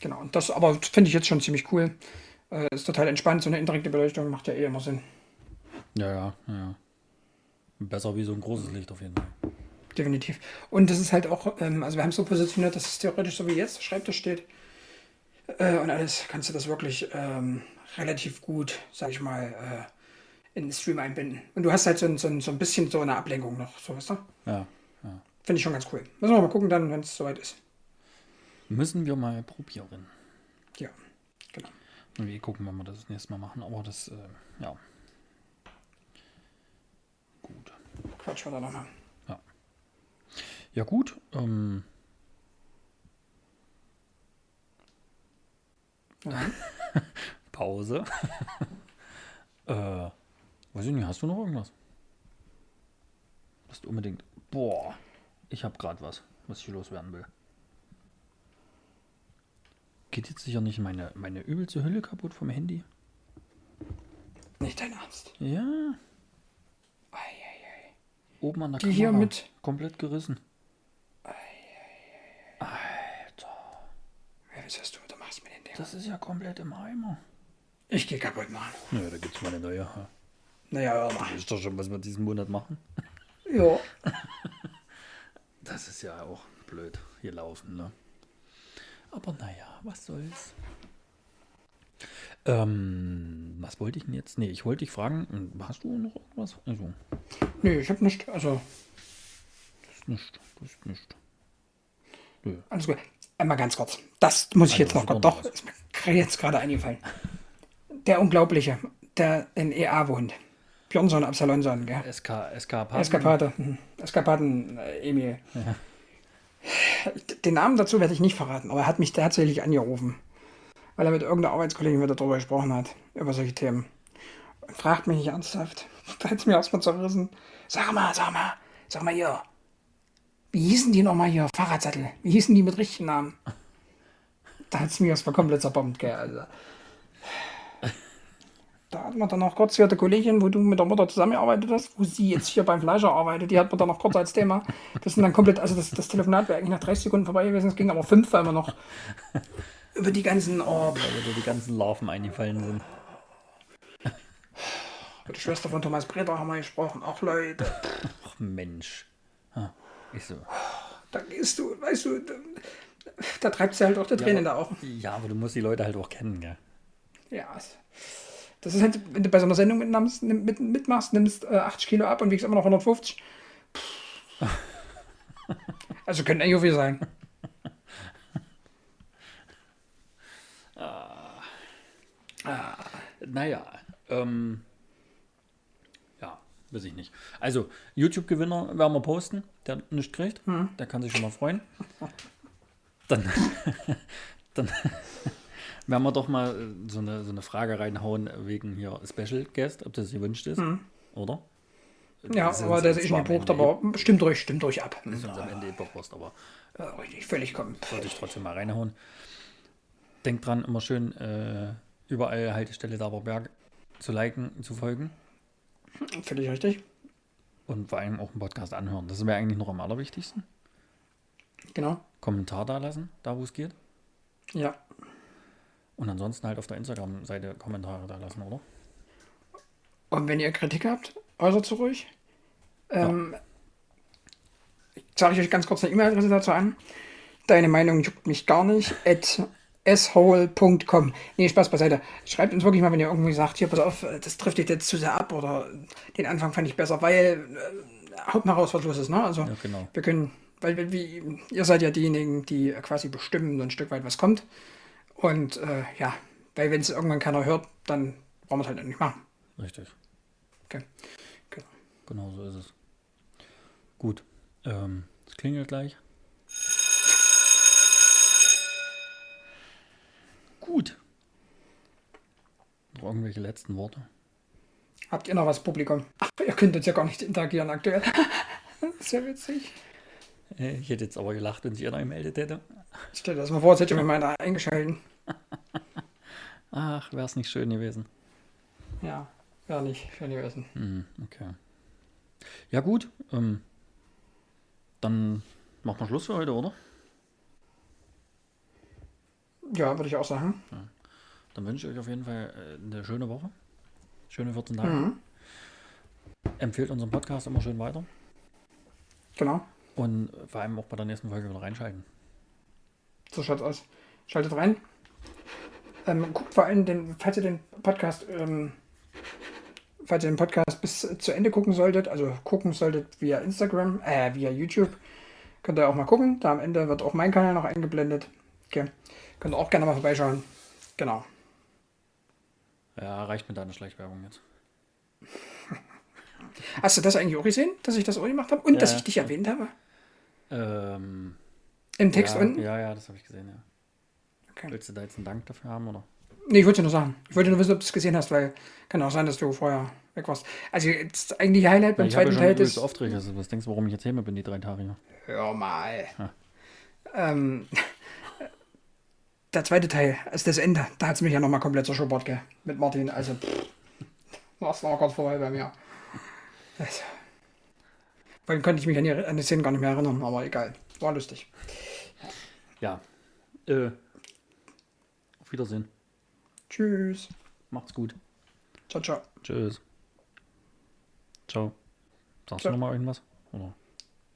Genau. Und das aber finde ich jetzt schon ziemlich cool. Äh, ist total entspannt. So eine indirekte Beleuchtung macht ja eh immer Sinn. Ja, ja, ja. Besser wie so ein großes Licht auf jeden Fall. Definitiv. Und das ist halt auch, ähm, also wir haben es so positioniert, dass es theoretisch so wie jetzt der Schreibtisch steht. Äh, und alles kannst du das wirklich ähm, relativ gut, sag ich mal, äh, in den Stream einbinden. Und du hast halt so ein, so, ein, so ein bisschen so eine Ablenkung noch, so weißt du? Ja, ja. Finde ich schon ganz cool. Müssen wir mal gucken dann, wenn es soweit ist. Müssen wir mal probieren. Ja, wir gucken, wenn wir das, das nächste Mal machen. Aber das, äh, ja. Gut. Quatsch wir da nochmal. Ja, gut. Ähm, Ja. <laughs> Pause. <laughs> äh, weiß ich nicht, hast du noch irgendwas? Was du unbedingt. Boah, ich habe gerade was, was ich loswerden will. Geht jetzt sicher nicht meine, meine übelste Hülle kaputt vom Handy? Nicht dein Ernst. Ja, Eieiei. oben an der Die Kamera. hier mit- Komplett gerissen. Ja, was hast du da machst mit den Dingen? Das ist ja komplett im Eimer. Ich gehe kaputt machen. Naja, da gibt's mal eine neue. Ja. Naja, hör mal. Das ist doch schon, was wir diesen Monat machen. Ja. <laughs> Das ist ja auch blöd gelaufen, ne? Aber naja, was soll's. Ähm, was wollte ich denn jetzt? Nee, ich wollte dich fragen, hast du noch irgendwas? Also, Nö, ich habe nicht. Also, das ist nicht, das ist nicht. alles gut. Einmal ganz kurz. Das muss ich Also, jetzt noch kurz. Doch, ist mir gerade jetzt gerade eingefallen. Der Unglaubliche, der in EA wohnt. Björnson, Absalonson, gell? SK, Eskapaden. Eskapade. Mhm. Eskapaden, äh, Emil. Den Namen dazu werde ich nicht verraten, aber er hat mich tatsächlich angerufen, weil er mit irgendeiner Arbeitskollegin wieder darüber gesprochen hat, über solche Themen. Und fragt mich nicht ernsthaft. <laughs> Da hat es mir erstmal zerrissen. Sag mal, sag mal, sag mal hier. Wie hießen die nochmal hier? Fahrradsattel. Wie hießen die mit richtigen Namen? Da hat es mir erstmal komplett zerbombt, gell. Also. Da hat man dann noch kurz hier die Kollegin, wo du mit der Mutter zusammengearbeitet hast, wo sie jetzt hier beim Fleischer arbeitet, die hat man dann noch kurz als Thema. Das sind dann komplett, also das, das Telefonat wäre eigentlich nach 30 Sekunden vorbei gewesen, es ging aber fünf, weil wir noch <laughs> über die ganzen, oh, dir die ganzen Larven eingefallen sind. mit der Schwester von Thomas Breder haben wir gesprochen. Ach Leute, Ach Mensch. Ich so. da gehst du, weißt du, da, da treibt sie halt auch die Tränen in der Augen. Ja, aber du musst die Leute halt auch kennen, gell? Ja, das ist halt, wenn du bei so einer Sendung mitnimmst, nimm- mit, mitmachst, nimmst äh, 80 Kilo ab und wiegst immer noch 150. <laughs> Also könnte eigentlich auch viel sein. Naja, ähm, ja, weiß ich nicht. Also, YouTube-Gewinner werden wir posten, der nicht kriegt. Der kann sich schon mal freuen. <laughs> Dann, <laughs> dann werden wir doch mal äh, so eine, so eine Frage reinhauen wegen hier Special Guest, ob das gewünscht ist, oder? Ja, Das aber der ist das nicht gebucht, Ende aber stimmt durch, stimmt durch ab. Ist uns am Ende eh bewusst, aber Ja, richtig, völlig kommen. wollte ich trotzdem mal reinhauen. Denkt dran, immer schön äh, überall Haltestelle Daberberg zu liken, zu folgen. Völlig richtig. Und vor allem auch einen Podcast anhören. Das ist mir eigentlich noch am allerwichtigsten. Genau. Kommentar da lassen, da wo es geht. Ja. Und ansonsten halt auf der Instagram-Seite Kommentare da lassen, oder? Und wenn ihr Kritik habt, äußert sie ruhig. Ähm, Ich sage euch ganz kurz eine E-Mail-Adresse dazu an. Deine Meinung juckt mich gar nicht. At shole.com. Nee, Spaß beiseite. Schreibt uns wirklich mal, wenn ihr irgendwie sagt, hier, pass auf, das trifft dich jetzt zu sehr ab oder den Anfang fand ich besser, weil äh, haut mal raus, was los ist. Ne? Also Ja, genau. wir können, weil wir- wie, ihr seid ja diejenigen, die quasi bestimmen so ein Stück weit, was kommt. Und äh, ja, weil wenn es irgendwann keiner hört, dann brauchen wir es halt nicht machen. Richtig. Okay. Genau. Genau so ist es. Gut. Ähm, es klingelt gleich. Gut. Noch irgendwelche letzten Worte? Habt ihr noch was, Publikum? Ach, ihr könnt jetzt ja gar nicht interagieren aktuell. <laughs> Sehr witzig. Ich hätte jetzt aber gelacht, wenn sich einer gemeldet hätte. Stell dir das mal vor, als hätte ich mir meiner eingeschalten. <laughs> Ach, wäre es nicht schön gewesen. Ja, wäre nicht schön gewesen. Hm, okay. Ja, gut. Ähm, dann machen wir Schluss für heute, oder? Ja, würde ich auch sagen. Dann wünsche ich euch auf jeden Fall äh, eine schöne Woche. Schöne 14 Tage. Mhm. Empfehlt unseren Podcast immer schön weiter. Genau, Und vor allem auch bei der nächsten Folge wieder reinschalten. so schaut's aus. Schaltet rein. Ähm, guckt vor allem, den, falls ihr den Podcast, ähm, falls ihr den Podcast bis zu Ende gucken solltet, also gucken solltet via Instagram, äh, via YouTube, könnt ihr auch mal gucken. Da am Ende wird auch mein Kanal noch eingeblendet. Okay. Könnt ihr auch gerne mal vorbeischauen. Genau. Ja, reicht mit deiner Schleichwerbung jetzt. Hast du das eigentlich auch gesehen, dass ich das auch gemacht habe und Ja, dass ja. ich dich erwähnt habe? Ähm, Im Text ja, unten? Ja, ja, das habe ich gesehen, ja. Okay. Willst du da jetzt einen Dank dafür haben, oder? Nee, ich wollte nur sagen. Ich wollte nur wissen, ob du es gesehen hast, weil kann auch sein, dass du vorher weg warst. Also jetzt eigentlich Highlight beim habe zweiten ja Teil ist. Aufträge. Also, was denkst du, warum ich jetzt hier bin, die drei Tage hier? Hör mal. Ja. Ähm, der zweite Teil, also das Ende, da hat es mich ja nochmal komplett zur Schubert gell, mit Martin. Also, pff, war's noch kurz vorbei bei mir. Also, vor allem konnte ich mich an die, an die Szene gar nicht mehr erinnern, aber egal. War lustig. Ja. Äh, auf Wiedersehen. Tschüss. Macht's gut. Ciao, ciao. Tschüss. Ciao. Sagst Ciao. du nochmal irgendwas? Oder?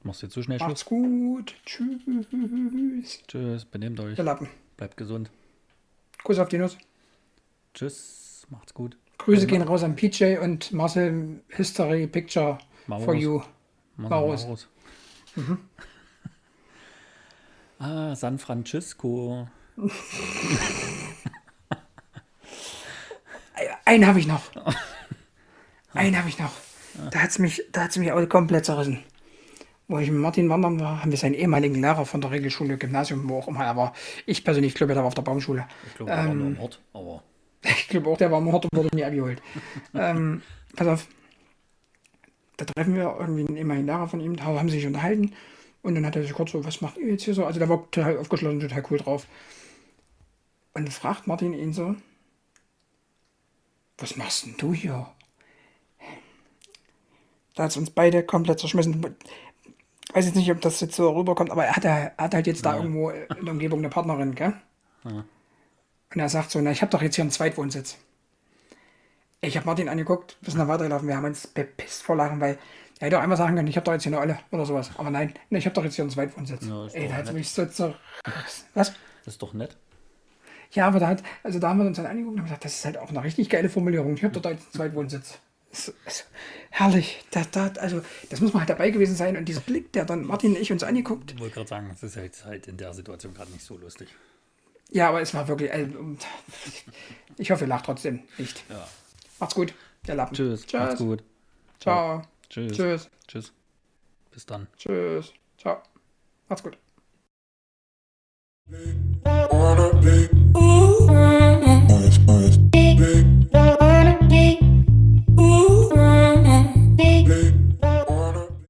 Machst du jetzt so schnell Schluss? Macht's gut. Tschüss. Tschüss, benehmt euch. Der Lappen. Bleibt gesund. Kuss auf die Nuss. Tschüss, macht's gut. Grüße gehen raus an PJ und Marcel History Picture Maurus. for you. Maurus. Maurus. <laughs> ah, San Francisco. <laughs> Einen habe ich noch. Einen habe ich noch. Da hat es mich, da hat's mich auch komplett zerrissen. Wo ich mit Martin wandern war, haben wir seinen ehemaligen Lehrer von der Regelschule, Gymnasium, wo auch immer er war. Ich persönlich glaube, der war auf der Baumschule. Ich glaube, wir waren nur im Ort, aber Ich glaube auch, der war im Hort und wurde nie abgeholt. ähm, pass auf. Da treffen wir irgendwie einen ehemaligen Lehrer von ihm, da haben sie sich unterhalten. Und dann hat er sich kurz so, was macht ihr jetzt hier so? Also der war total aufgeschlossen, total cool drauf. Und dann fragt Martin ihn so, was machst denn du hier? Da hat es uns beide komplett zerschmissen. Weiß jetzt nicht, ob das jetzt so rüberkommt, aber er hat, er hat halt jetzt da irgendwo in der Umgebung eine Partnerin, gell? Und er sagt so, na, ich habe doch jetzt hier einen Zweitwohnsitz. Ich habe Martin angeguckt, wir sind da weitergelaufen, wir haben uns bepisst vor Lachen, weil er hätte auch einmal sagen können, ich habe doch jetzt hier eine Olle oder sowas. Aber nein, ich habe doch jetzt hier einen Zweitwohnsitz. Ja, Ey, doch da hat mich so zerrissen. Was? das ist doch nett. Ja, aber da hat, also da haben wir uns dann angeguckt und haben gesagt, das ist halt auch eine richtig geile Formulierung. Ich habe dort jetzt einen Zweitwohnsitz. Das ist herrlich. Da, da, also, das muss man halt dabei gewesen sein. Und dieser Blick, der dann Martin und ich uns angeguckt. Ich wollte gerade sagen, das ist halt, halt in der Situation gerade nicht so lustig. Ja, aber es war wirklich. Also, ich hoffe, ihr lacht trotzdem nicht. Ja. Macht's gut. Der Lappen. Tschüss, Tschüss. macht's gut. Ciao. Tschüss. Tschüss. Tschüss. Bis dann. Tschüss. Ciao. Macht's gut. wanna be. Ooh,